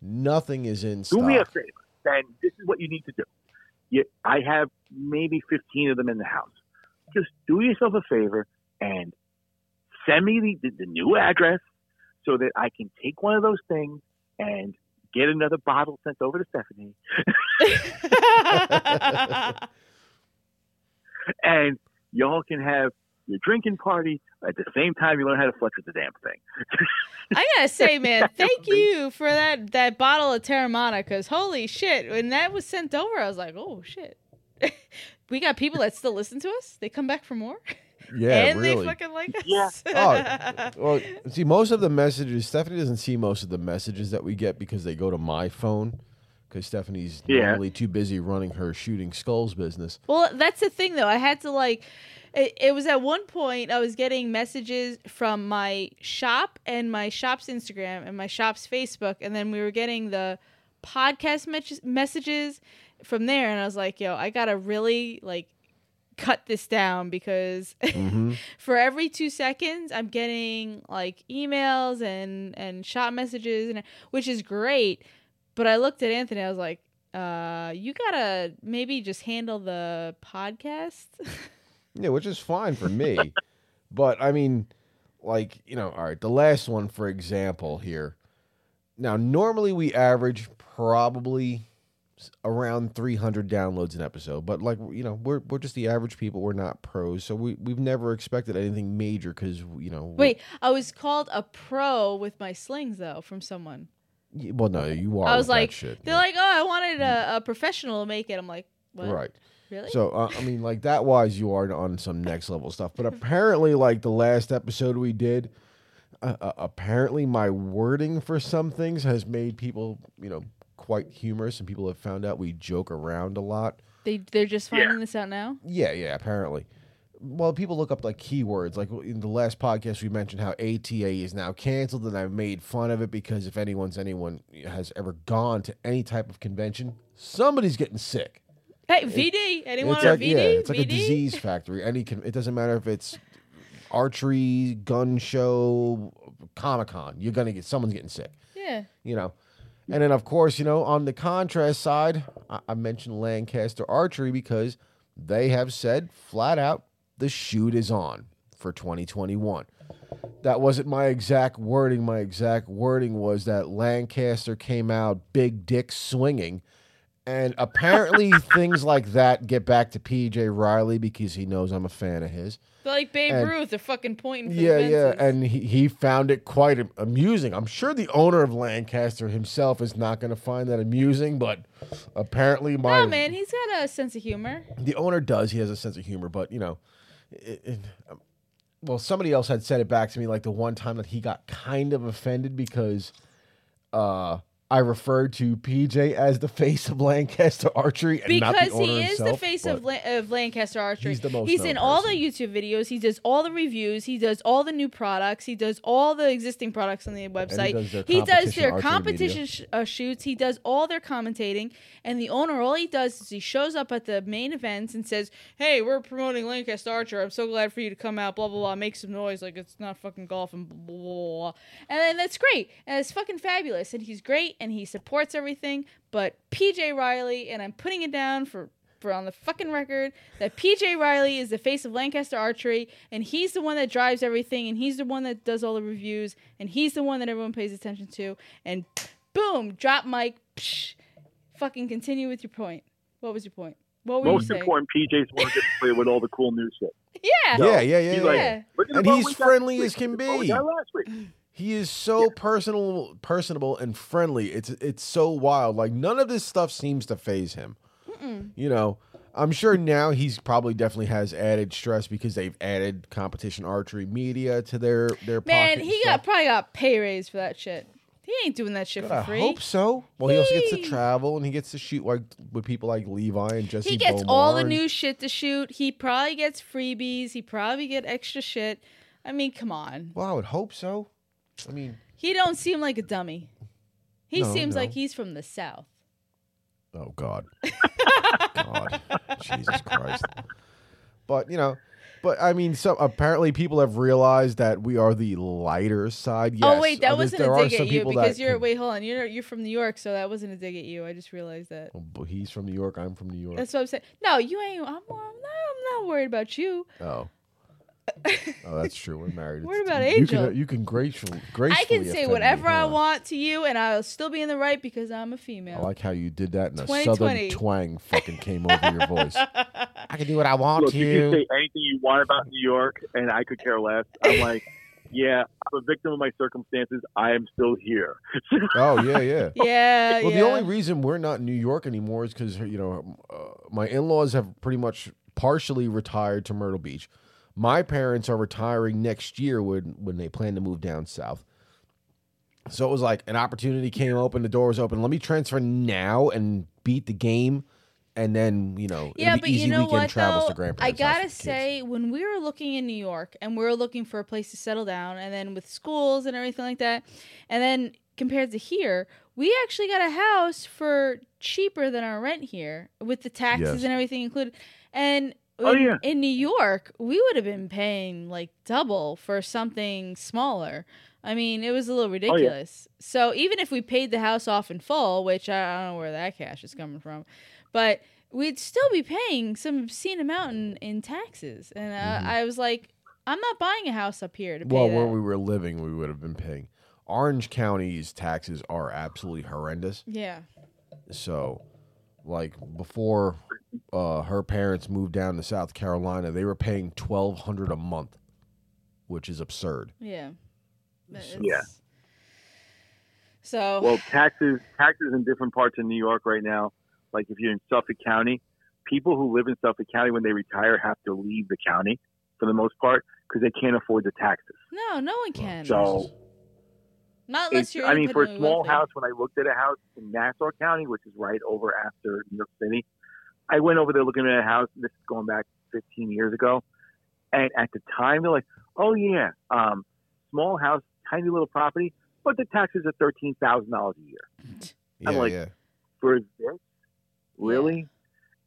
nothing is in stock. Do me a favor, and this is what you need to do. You, I have maybe 15 of them in the house. Just do yourself a favor and send me the, the, the new address so that I can take one of those things and get another bottle sent over to Stephanie. <laughs> and y'all can have your drinking party at the same time you learn how to flex with the damn thing. I gotta say, <laughs> man, thank you for that that bottle of Teremana. Cause holy shit, when that was sent over, I was like, oh shit. <laughs> we got people that still listen to us. They come back for more, yeah, and really. they fucking like us. Yeah. Oh, well, <laughs> see, most of the messages, Stephanie doesn't see most of the messages that we get because they go to my phone. Because Stephanie's Yeah. normally too busy running her shooting skulls business. Well, that's the thing though. I had to like it, it was at one point I was getting messages from my shop and my shop's Instagram and my shop's Facebook and then we were getting the podcast mes- messages from there and I was like, "Yo, I got to really like cut this down because <laughs> hmm for every 2 seconds I'm getting like emails and and shot messages and which is great. But I looked at Anthony I was like, uh, you gotta maybe just handle the podcast. <laughs> Yeah, which is fine for me. but I mean, like, you know, all right, the last one, for example, here. Now, normally we average probably around 300 downloads an episode, but like, you know, we're, we're just the average people. We're not pros. So we, we've never expected anything major because, you know. Wait, I was called a pro with my slings though from someone. y- Well, no, you are. I was like, shit. they're like, oh, I wanted a, a professional to make it. I'm like, what? right. Really? So uh, I mean, like that wise, you are on some next level stuff. But <laughs> apparently, like the last episode we did, uh, uh, apparently my wording for some things has made people, you know, quite humorous, and people have found out we joke around a lot. they they're just Yeah. finding this out now. Yeah, yeah, apparently. Well, people look up like keywords. Like in the last podcast, we mentioned how ATA is now canceled, and I've made fun of it because if anyone's anyone has ever gone to any type of convention, somebody's getting sick. Hey, VD. Anyone it's on like VD? yeah, it's like a disease factory. Any con- it doesn't matter if it's archery, gun show, Comic Con. You're gonna get someone's getting sick. Yeah. You know, and then of course you know on the contrast side, I, I mentioned Lancaster Archery because they have said flat out the shoot is on for 2021. That wasn't my exact wording. My exact wording was that Lancaster came out big dick swinging And apparently, things like that get back to PJ Reilly because he knows I'm a fan of his. But like Babe And- Ruth, they're fucking pointing. For Yeah, yeah, and he, he found it quite amusing. I'm sure the owner of Lancaster himself is not going to find that amusing, but apparently my no man, he's got a sense of humor. the owner does. He has a sense of humor, but you know, it, it, um, well, somebody else had said it back to me like the one time that he got kind of offended because uh, I referred to PJ as the face of Lancaster Archery and not the Because he is himself. the face of, La- of Lancaster Archery. He's the most He's in all the YouTube videos. He does all the reviews. He does all the new products. He does all the existing products on the website. does their He does their competition sh- uh, shoots. He does all their commentating. And the owner, all he does is he shows up at the main events and says, "Hey, we're promoting Lancaster Archer. I'm so glad for you to come out. Blah blah blah. Make some noise like it's not fucking golf and blah blah blah." blah. And then that's great. And it's fucking fabulous. And he's great. And he supports everything. But PJ Reilly, and I'm putting it down for for on the fucking record that PJ Reilly is the face of Lancaster Archery, and he's the one that drives everything, and he's the one that does all the reviews, and he's the one that everyone pays attention to. And boom, drop mic. Psh, fucking continue with your point. What was your point? What were Most you saying? important, PJ's one gets play with all the cool new shit. <laughs> Yeah. yeah, yeah, yeah, He's yeah. like, Yeah. And he's vote oh, we got friendly as can Look at the vote be. Got last week. He is so personal, personable, and friendly. It's it's so wild. Like none of this stuff seems to phase him. You know, I'm sure now he's probably definitely has added stress because they've added competition archery media to their their Man, he got probably got pay raise for that shit. He ain't doing that shit But for I free. I hope so. Well, he also gets to travel and he gets to shoot like with people like Levi and Jesse. He gets all the and- new shit to shoot. He probably gets freebies. He probably get extra shit. I mean, come on. Well, I would hope so. I mean, He don't seem like a dummy. He No, seems no. like he's from the south. Oh God, <laughs> God, Jesus Christ! But you know, but I mean, so apparently people have realized that we are the lighter side. Oh, yes. oh wait, that wasn't there a are dig some at you people because you're can- wait, hold on. You're you're from New York, so that wasn't a dig at you. I just realized that. Oh, but he's from New York. I'm from New York. That's what I'm saying. No, you ain't. I'm, more, I'm, not, I'm not worried about you. Oh. Oh, that's true. We're married. <laughs> What It's- about you Angel? Can, you can gracefully, gracefully I can say whatever I want to you, and I'll still be in the right because I'm a female. I like how you did that, and a southern twang fucking came over your voice. <laughs> I can do what I want Look, to. you can say anything you want about New York, and I could care less. I'm <laughs> like, yeah, I'm a victim of my circumstances. I am still here. oh yeah, yeah. yeah, Well, yeah. the only reason we're not in New York anymore is because you know uh, my in-laws have pretty much partially retired to Myrtle Beach. My parents are retiring next year when when they plan to move down south. So it was like an opportunity came open, the door was open. Let me transfer now and beat the game, and then you know yeah, but you know what travels though? I gotta with the kids. say, when we were looking in New York and we were looking for a place to settle down, and then with schools and everything like that, and then compared to here, we actually got a house for cheaper than our rent here, with the taxes Yes. and everything included. And Oh, in, yeah. in New York, we would have been paying like double for something smaller. I mean, it was a Oh, little ridiculous. So even if we paid the house off in full, which I I don't know where that cash is coming from, but we'd still be paying some obscene amount in, in taxes. And uh, Mhm. I was like, I'm not buying a house up here to pay Well, that. where we were living, we would have been paying. Orange County's taxes are absolutely horrendous. yeah. So, like before uh, her parents moved down to South Carolina, they were paying twelve hundred a month, which is absurd. Yeah. But So- Yeah. So well, <sighs> taxes taxes in different parts of New York right now. Like if you're in Suffolk County, people who live in Suffolk County when they retire have to leave the county for the most part because they can't afford the taxes. no, no one can. So- Jesus. Not unless It's, you're. I mean, for a small house, when I looked at a house in Nassau County, which is right over after New York City, I went over there looking at a house. This is going back 15 years ago, and at the time they're like, "Oh yeah, um, small house, tiny little property, but the taxes are thirteen thousand dollars a year Yeah, I'm like- yeah. for this, really."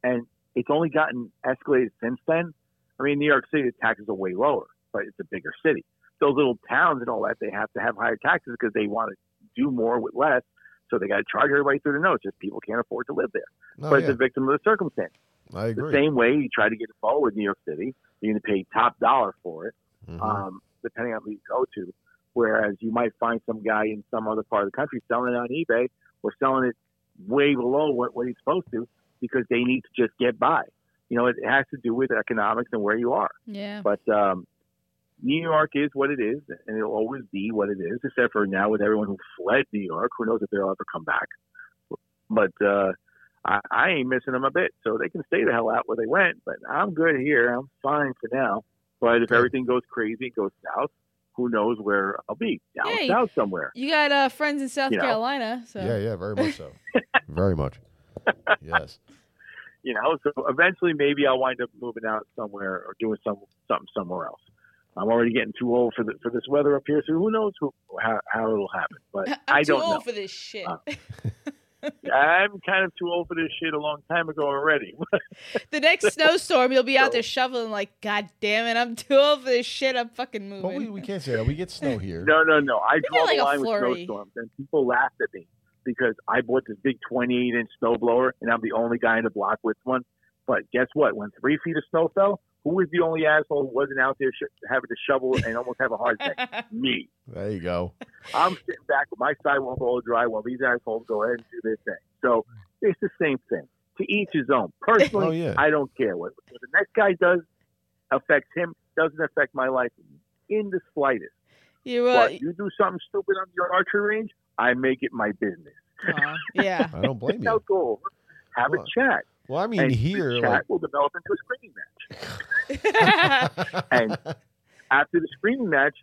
And it's only gotten escalated since then. I mean, New York City, the taxes are way lower, but it's a bigger city. Those little towns and all that, they have to have higher taxes because they want to do more with less. So they got to charge everybody through the nose. Just people can't afford to live there. No, but it's a victim of the circumstance. I agree. The same way you try to get a forward with New York City, you're going to pay top dollar for it, Mhm. um, depending on who you go to. Whereas you might find some guy in some other part of the country selling it on eBay or selling it way below what, what he's supposed to because they need to just get by. You know, it has to do with economics and where you are. Yeah. But um, New York is what it is, and it'll always be what it is, except for now with everyone who fled New York. Who knows if they'll ever come back? But uh, I, I ain't missing them a bit, so they can stay the hell out where they went. But I'm good here. I'm fine for now. But if Good. everything goes crazy, it goes south, who knows where I'll be? Down Yeah, you- south somewhere. You got uh, friends in South You know. Carolina, so Yeah, yeah, very much so. <laughs> very much. Yes. You know, so eventually maybe I'll wind up moving out somewhere or doing some something somewhere else. I'm already getting too old for the, for this weather up here, so who knows who, how, how it'll happen. But <laughs> I'm I don't old know. for this shit. Uh, <laughs> I'm kind of too old for this shit a long time ago already. <laughs> the next snowstorm, you'll be out there shoveling like, God damn it, I'm too old for this shit. I'm fucking moving. But we, we can't say that. We get snow here. no, no, no. I draw like the a line with snowstorms, and people laughed at me because I bought this big 28 inch snowblower, and I'm the only guy in the block with one. But guess what? When three feet of snow fell, who was the only asshole who wasn't out there sh- having to shovel and almost have a heart attack? <laughs> Me. There you go. I'm sitting back with my sidewalk all dry while these assholes go ahead and do their thing. So it's the same thing. To each his own. Personally, Oh, yeah. I don't care what, what the next guy does affects him. Doesn't affect my life in the slightest. you, uh, But you do something stupid on your archery range, I make it my business. aw, yeah. I don't blame <laughs> you. go over, have Well, a chat, Well, I mean, and here, the chat like, will develop into a screaming match. <laughs> And after the screaming match,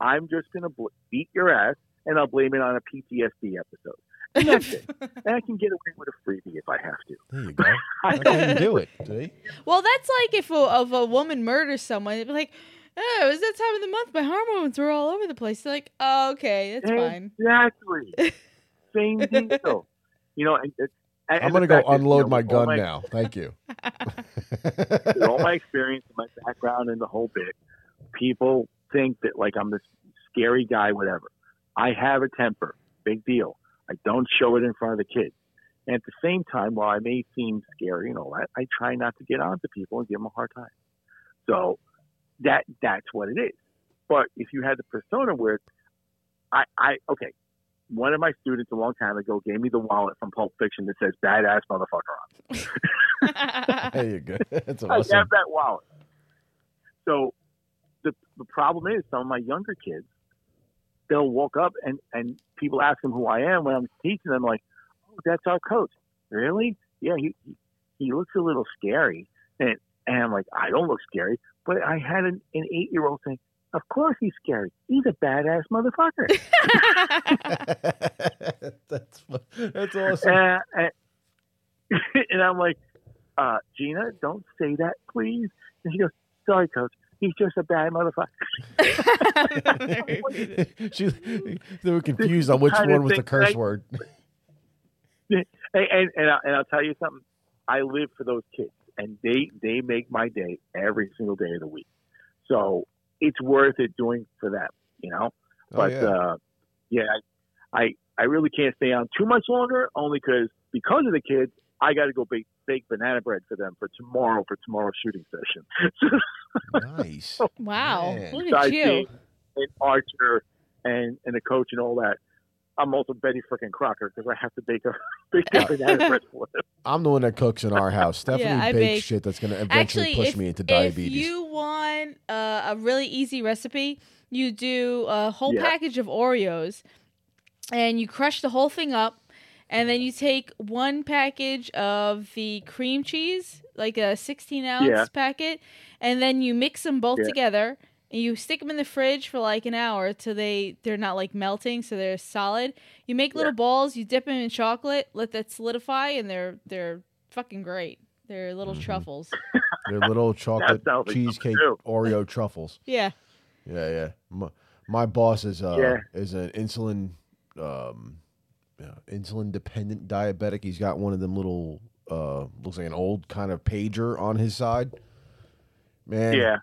I'm just gonna bl- beat your ass, and I'll blame it on a PTSD episode. And that's it. And I can get away with a freebie if I have to. there you go. That's how you do it. See? well, that's like if a, if a woman murders someone, it'd be like, oh, it was that time of the month. My hormones were all over the place. They're like, oh, okay, that's fine. Exactly. Same deal. <laughs> You know, and, and, and I'm gonna go fact is, you unload know, my with all gun now. Thank you. <laughs> <laughs> with all my experience and my background and the whole bit, people think that like I'm this scary guy, whatever. I have a temper, big deal. I don't show it in front of the kids. And at the same time, while I may seem scary and all that, I try not to get on to people and give them a hard time. So that that's what it is. But if you had the persona where I, I okay, one of my students a long time ago gave me the wallet from Pulp Fiction that says "badass motherfucker" on. it. <laughs> there you go. <laughs> That's I awesome. have that wallet. So the the problem is some of my younger kids, they'll walk up and and people ask them who I am when I'm teaching them like, oh, that's our coach. Really? Yeah, he he, he looks a little scary, and and I'm like, I don't look scary, but I had an, an eight year old saying. Of course he's scary. He's a badass motherfucker. <laughs> <laughs> that's that's awesome. and, <laughs> and, and I'm like, uh, Gina, don't say that, please. And she goes, Sorry, coach. He's just a bad motherfucker. she, they were confused on which one was the curse right? word. and and and, I, and I'll tell you something. I live for those kids, and they they make my day every single day of the week. So it's worth it doing for them, you know. Oh, But yeah. uh, yeah, I, I I really can't stay on too much longer, only because because of the kids, I got to go bake bake banana bread for them for tomorrow for tomorrow's shooting session. <laughs> nice. wow. Man. Look at you. being an archer and and a coach and all that, I'm also Betty frickin' Crocker because I have to bake a <laughs> bake a banana bread for them. <laughs> I'm the one that cooks in our house. Stephanie I bakes bake. shit that's gonna eventually Actually, push if, me into diabetes. if you want uh, a really easy recipe, you do a whole Yeah. package of Oreos, and you crush the whole thing up, and then you take one package of the cream cheese, like a 16 ounce Yeah. packet, and then you mix them both Yeah. together. And you stick them in the fridge for like an hour till they they're not like melting, so they're solid. You make little balls, you dip them in chocolate, let that solidify, and they're they're fucking great. They're little Mhm. truffles. <laughs> They're little chocolate sounds like something cheesecake. Oreo truffles. <laughs> Yeah. Yeah, yeah. My, my boss is uh Yeah. is an insulin um yeah, insulin dependent diabetic. He's got one of them little uh looks like an old kind of pager on his side. Man, Yeah,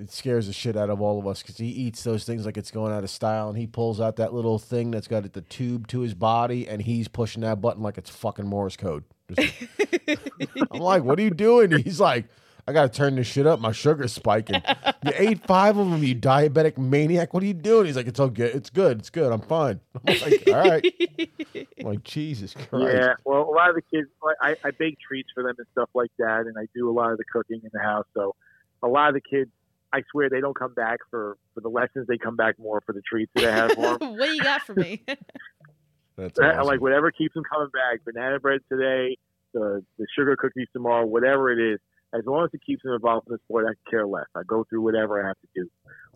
it scares the shit out of all of us because he eats those things like it's going out of style, and he pulls out that little thing that's got the tube to his body, and he's pushing that button like it's fucking Morse code. Just- <laughs> I'm like, "What are you doing?" He's like, I gotta turn this shit up. My sugar's spiking. you <laughs> ate five of them, you diabetic maniac. What are you doing? He's like, it's all good. It's good. It's good. I'm fine. <laughs> I'm like, all right. I'm like, Jesus Christ. Yeah, well, a lot of the kids, I, I bake treats for them and stuff like that, and I do a lot of the cooking in the house. So, a lot of the kids, I swear, they don't come back for for the lessons. They come back more for the treats that I have for them. <laughs> what do you got for me? <laughs> That's I- I awesome. like whatever keeps them coming back. Banana bread today, the the sugar cookies tomorrow, whatever it is. As long as it keeps them involved in the sport, I care less. I go through whatever I have to do.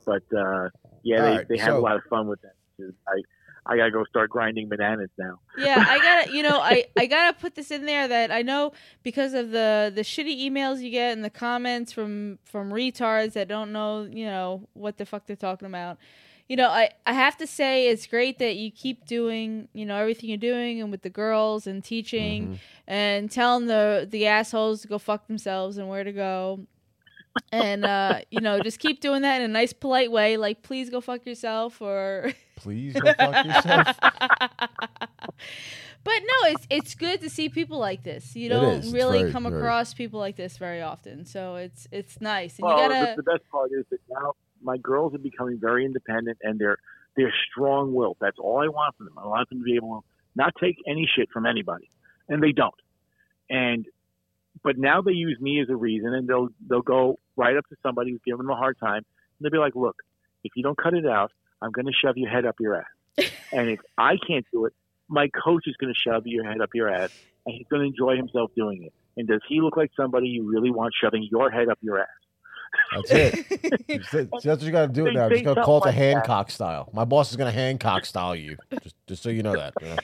But uh, yeah, All they, right, they have so- a lot of fun with that. too. I I gotta go start grinding bananas now. yeah, I gotta, you know, I, <laughs> I gotta put this in there that I know because of the the shitty emails you get and the comments from from retards that don't know, you know, what the fuck they're talking about. You know, I I have to say it's great that you keep doing, you know, everything you're doing and with the girls and teaching Mhm. and telling the the assholes to go fuck themselves and where to go. And uh, you know, just keep doing that in a nice, polite way, like please go fuck yourself or Please go fuck yourself. <laughs> but no, it's it's good to see people like this. You don't really very, come very- across people like this very often, so it's it's nice. And Well, you the, gotta the best part is that now my girls are becoming very independent and they're they're strong-willed. That's all I want from them. I want them to be able to not take any shit from anybody, and they don't. And but now they use me as a reason, and they'll they'll go right up to somebody who's giving them a hard time, and they'll be like, "Look, if you don't cut it out, I'm going to shove your head up your ass. and if I can't do it, my coach is going to shove your head up your ass, and he's going to enjoy himself doing it. And does he look like somebody you really want shoving your head up your ass? That's it. <laughs> That's it. See, that's what you got to do They now. say Just gotta call it the something like that. Hancock style. My boss is gonna Hancock style you. Just, just so you know that. you know?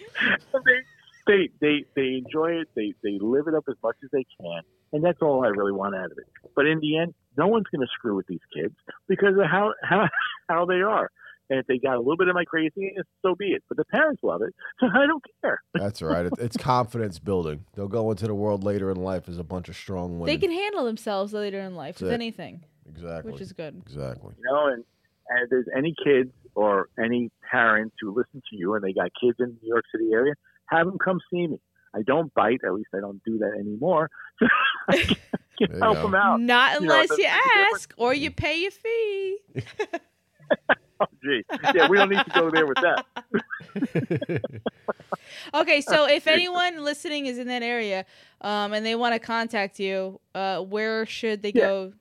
they, they they they enjoy it. They they live it up as much as they can, and that's all I really want out of it. But in the end, no one's going to screw with these kids because of how how how they are. And if they got a little bit of my craziness, so be it. But the parents love it, so <laughs> I don't care. <laughs> That's right. It's confidence building. They'll go into the world later in life as a bunch of strong women. they can handle themselves later in life That's with it. anything, exactly. which is good. exactly. You know, and, and if there's any kids or any parents who listen to you and they got kids in the New York City area, have them come see me. I don't bite. At least I don't do that anymore. <laughs> I can There you help go. them out. Not You know, unless you the difference- ask or you pay your fee. Oh, gee. Yeah, we don't need to go there with that. <laughs> Okay, so if anyone listening is in that area, um, and they want to contact you, uh, where should they Yeah. go?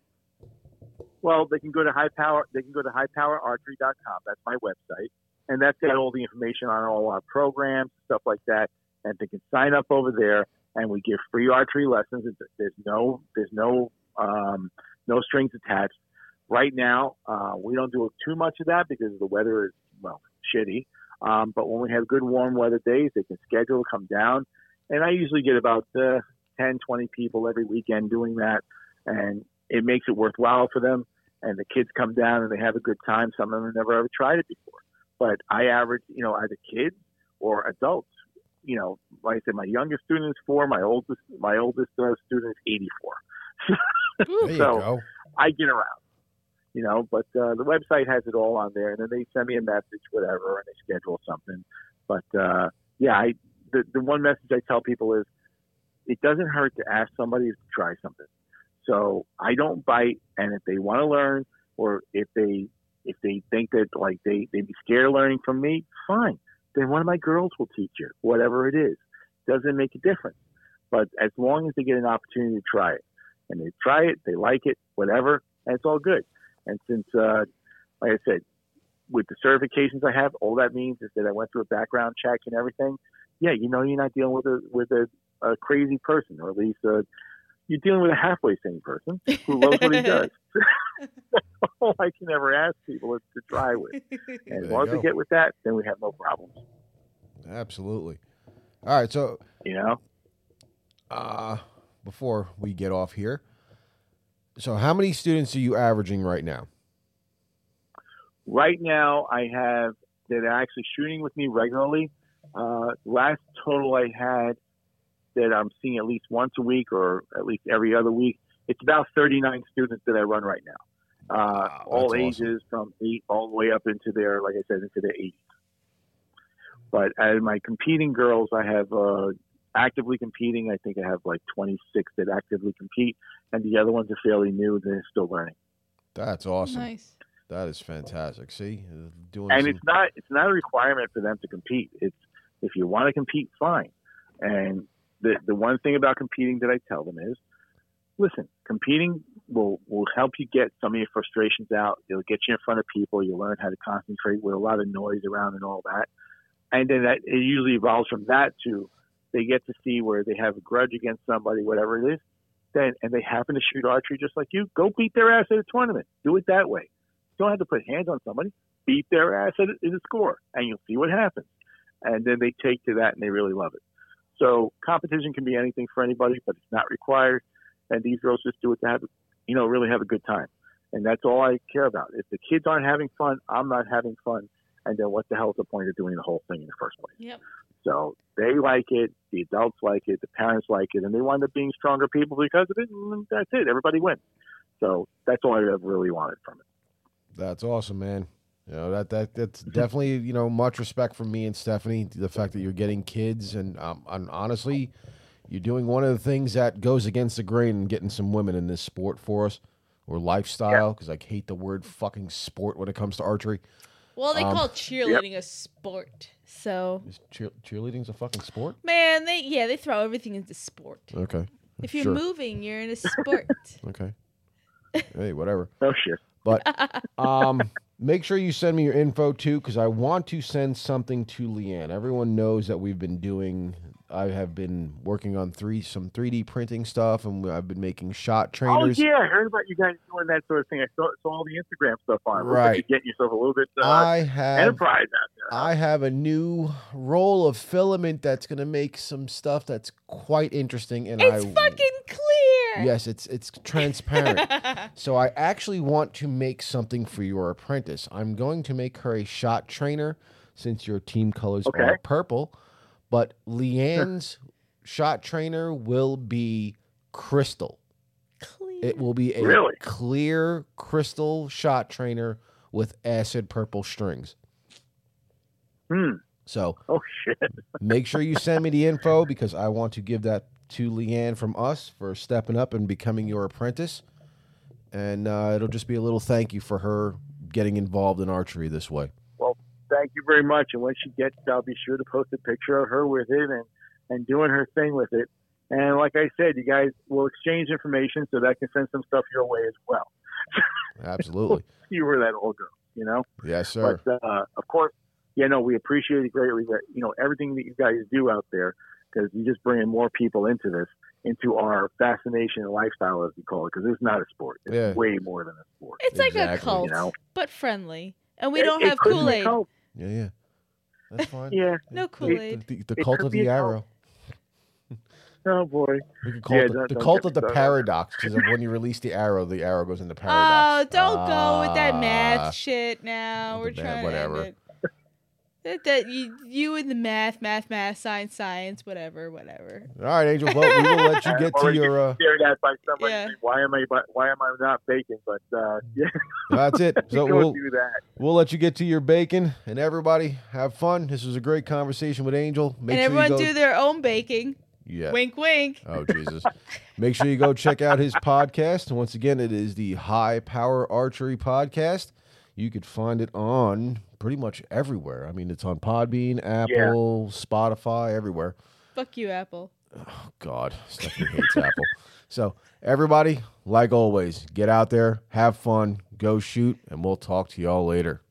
Well, they can go to high power. They can go to highpowerarchery.com. That's my website, and that's got all the information on all our programs, stuff like that. And they can sign up over there, and we give free archery lessons. There's no, there's no, um, no strings attached. Right now, uh, we don't do too much of that because the weather is well shitty. Um, but when we have good warm weather days, they can schedule to come down, and I usually get about uh, 10, 20 people every weekend doing that, and it makes it worthwhile for them. And the kids come down and they have a good time. Some of them have never ever tried it before, but I average, you know, either kids or adults. You know, like I said, my youngest student is four. My oldest, my oldest uh, student is 84. <laughs> So- go. I get around, you know, but uh, the website has it all on there, and then they send me a message, whatever, and they schedule something. But uh, yeah, I the the one message I tell people is, it doesn't hurt to ask somebody to try something. So I don't bite, and if they want to learn, or if they if they think that like they they be scared of learning from me, fine. Then one of my girls will teach you, whatever it is. Doesn't make a difference. But as long as they get an opportunity to try it, and they try it, they like it, whatever, and it's all good. And since, uh, like I said, with the certifications I have, all that means is that I went through a background check and everything. Yeah, you know, you're not dealing with a with a, a crazy person, or at least uh, you're dealing with a halfway sane person who loves what he <laughs> does. <laughs> all I can ever ask people is to try with. <laughs> And There as you long as go. they get with that, then we have no problems. Absolutely. All right. So You know, uh, before we get off here, so how many students are you averaging right now? right now I have that are actually shooting with me regularly. Uh, last total I had that I'm seeing at least once a week or at least every other week. It's about 39 students that I run right now. Uh, Wow, all ages from eight all the way up into their, like I said, into their 80s. But of my competing girls, I have uh, actively competing. I think I have like 26 that actively compete, and the other ones are fairly new and they're still learning. That's awesome. Nice. That is fantastic. See, uh, doing and some- it's not it's not a requirement for them to compete. It's if you want to compete, fine. And the the one thing about competing that I tell them is, listen, competing will will help you get some of your frustrations out. It'll get you in front of people. You'll learn how to concentrate with a lot of noise around and all that. And then that it usually evolves from that to they get to see where they have a grudge against somebody, whatever it is. Then and they happen to shoot archery just like you. Go beat their ass at a tournament. Do it that way. Don't have to put hands on somebody beat their ass at a, at a score, and you'll see what happens. And then they take to that, and they really love it. So competition can be anything for anybody, but it's not required. And these girls just do it to have, you know, really have a good time. And that's all I care about. If the kids aren't having fun, I'm not having fun. And then what the hell is the point of doing the whole thing in the first place? Yep. So they like it, the adults like it, the parents like it, and they wind up being stronger people because of it. And that's it. Everybody wins. So that's all I ever really wanted from it. That's awesome, man. You know that that that's definitely you know much respect from me and Stephanie. The fact that you're getting kids and um, and honestly, you're doing one of the things that goes against the grain and getting some women in this sport for us or lifestyle because I hate the word fucking sport when it comes to archery. Well, they Um, call cheerleading a sport. So, Is cheer- cheerleading's a fucking sport? man, they yeah, they throw everything into sport. Okay. If you're Sure. moving, you're in a sport. <laughs> Okay. hey, whatever. <laughs> Oh shit. But <laughs> um, make sure you send me your info too, because I want to send something to Leanne. Everyone knows that we've been doing. I have been working on three some 3D printing stuff, and I've been making shot trainers. Oh yeah, I heard about you guys doing that sort of thing. I saw, saw all the Instagram stuff on. it. Looks like Right. you're getting yourself a little bit uh, I have enterprise out there. I have a new roll of filament that's going to make some stuff that's quite interesting, and it's I fucking clear. yes, it's it's transparent. <laughs> So I actually want to make something for your apprentice. I'm going to make her a shot trainer since your team colors Okay. are purple. But Leanne's shot trainer will be crystal. clear. It will be a Really? clear crystal shot trainer with acid purple strings. Hmm. So Oh shit. <laughs> make sure you send me the info because I want to give that to Leanne from us for stepping up and becoming your apprentice. And uh, it'll just be a little thank you for her getting involved in archery this way. Thank you very much. And when she gets, it, I'll be sure to post a picture of her with it and and doing her thing with it. And like I said, you guys will exchange information so that I can send some stuff your way as well. <laughs> Absolutely. you were that old girl, You know. yes, sir. But uh, of course, yeah, no, we appreciate it greatly. That you know everything that you guys do out there because you just bringing more people into this, into our fascination and lifestyle, as we call it. Because it's not a sport; it's Yeah. way more than a sport. It's like a cult, you know. but friendly. And we It- don't have could be a Kool Aid. Cult. Yeah, yeah. That's fine. Yeah. No The- Kool-Aid. The, the It cult of the arrow. Oh boy. We could call Yeah, it the, don't- the don't cult of the started. paradox because when you release the arrow, the arrow goes into Oh, paradox. Oh, don't go with that Ah. math shit now. We're ba- trying whatever. to end it. That, that you, you and the math, math, math, science, science, whatever, whatever. All right, Angel. Well, we will let you <laughs> get to your. Uh, Stared at by somebody. Yeah. saying, Why am I? Why am I not baking? But uh, <laughs> yeah, that's it. <laughs> So we'll do that. we'll let you get to your bacon, and everybody have fun. This was a great conversation with Angel. Make and sure everyone you go. do their own baking. yeah. Wink, wink. Oh Jesus! Make sure you go check out his podcast. And once again, it is the High Power Archery Podcast. You could find it on pretty much everywhere. I mean, it's on Podbean, Apple, Spotify, everywhere. Fuck you, Apple. Oh God, Stephanie hates Apple. So everybody, like always, get out there, have fun, go shoot, and we'll talk to y'all later.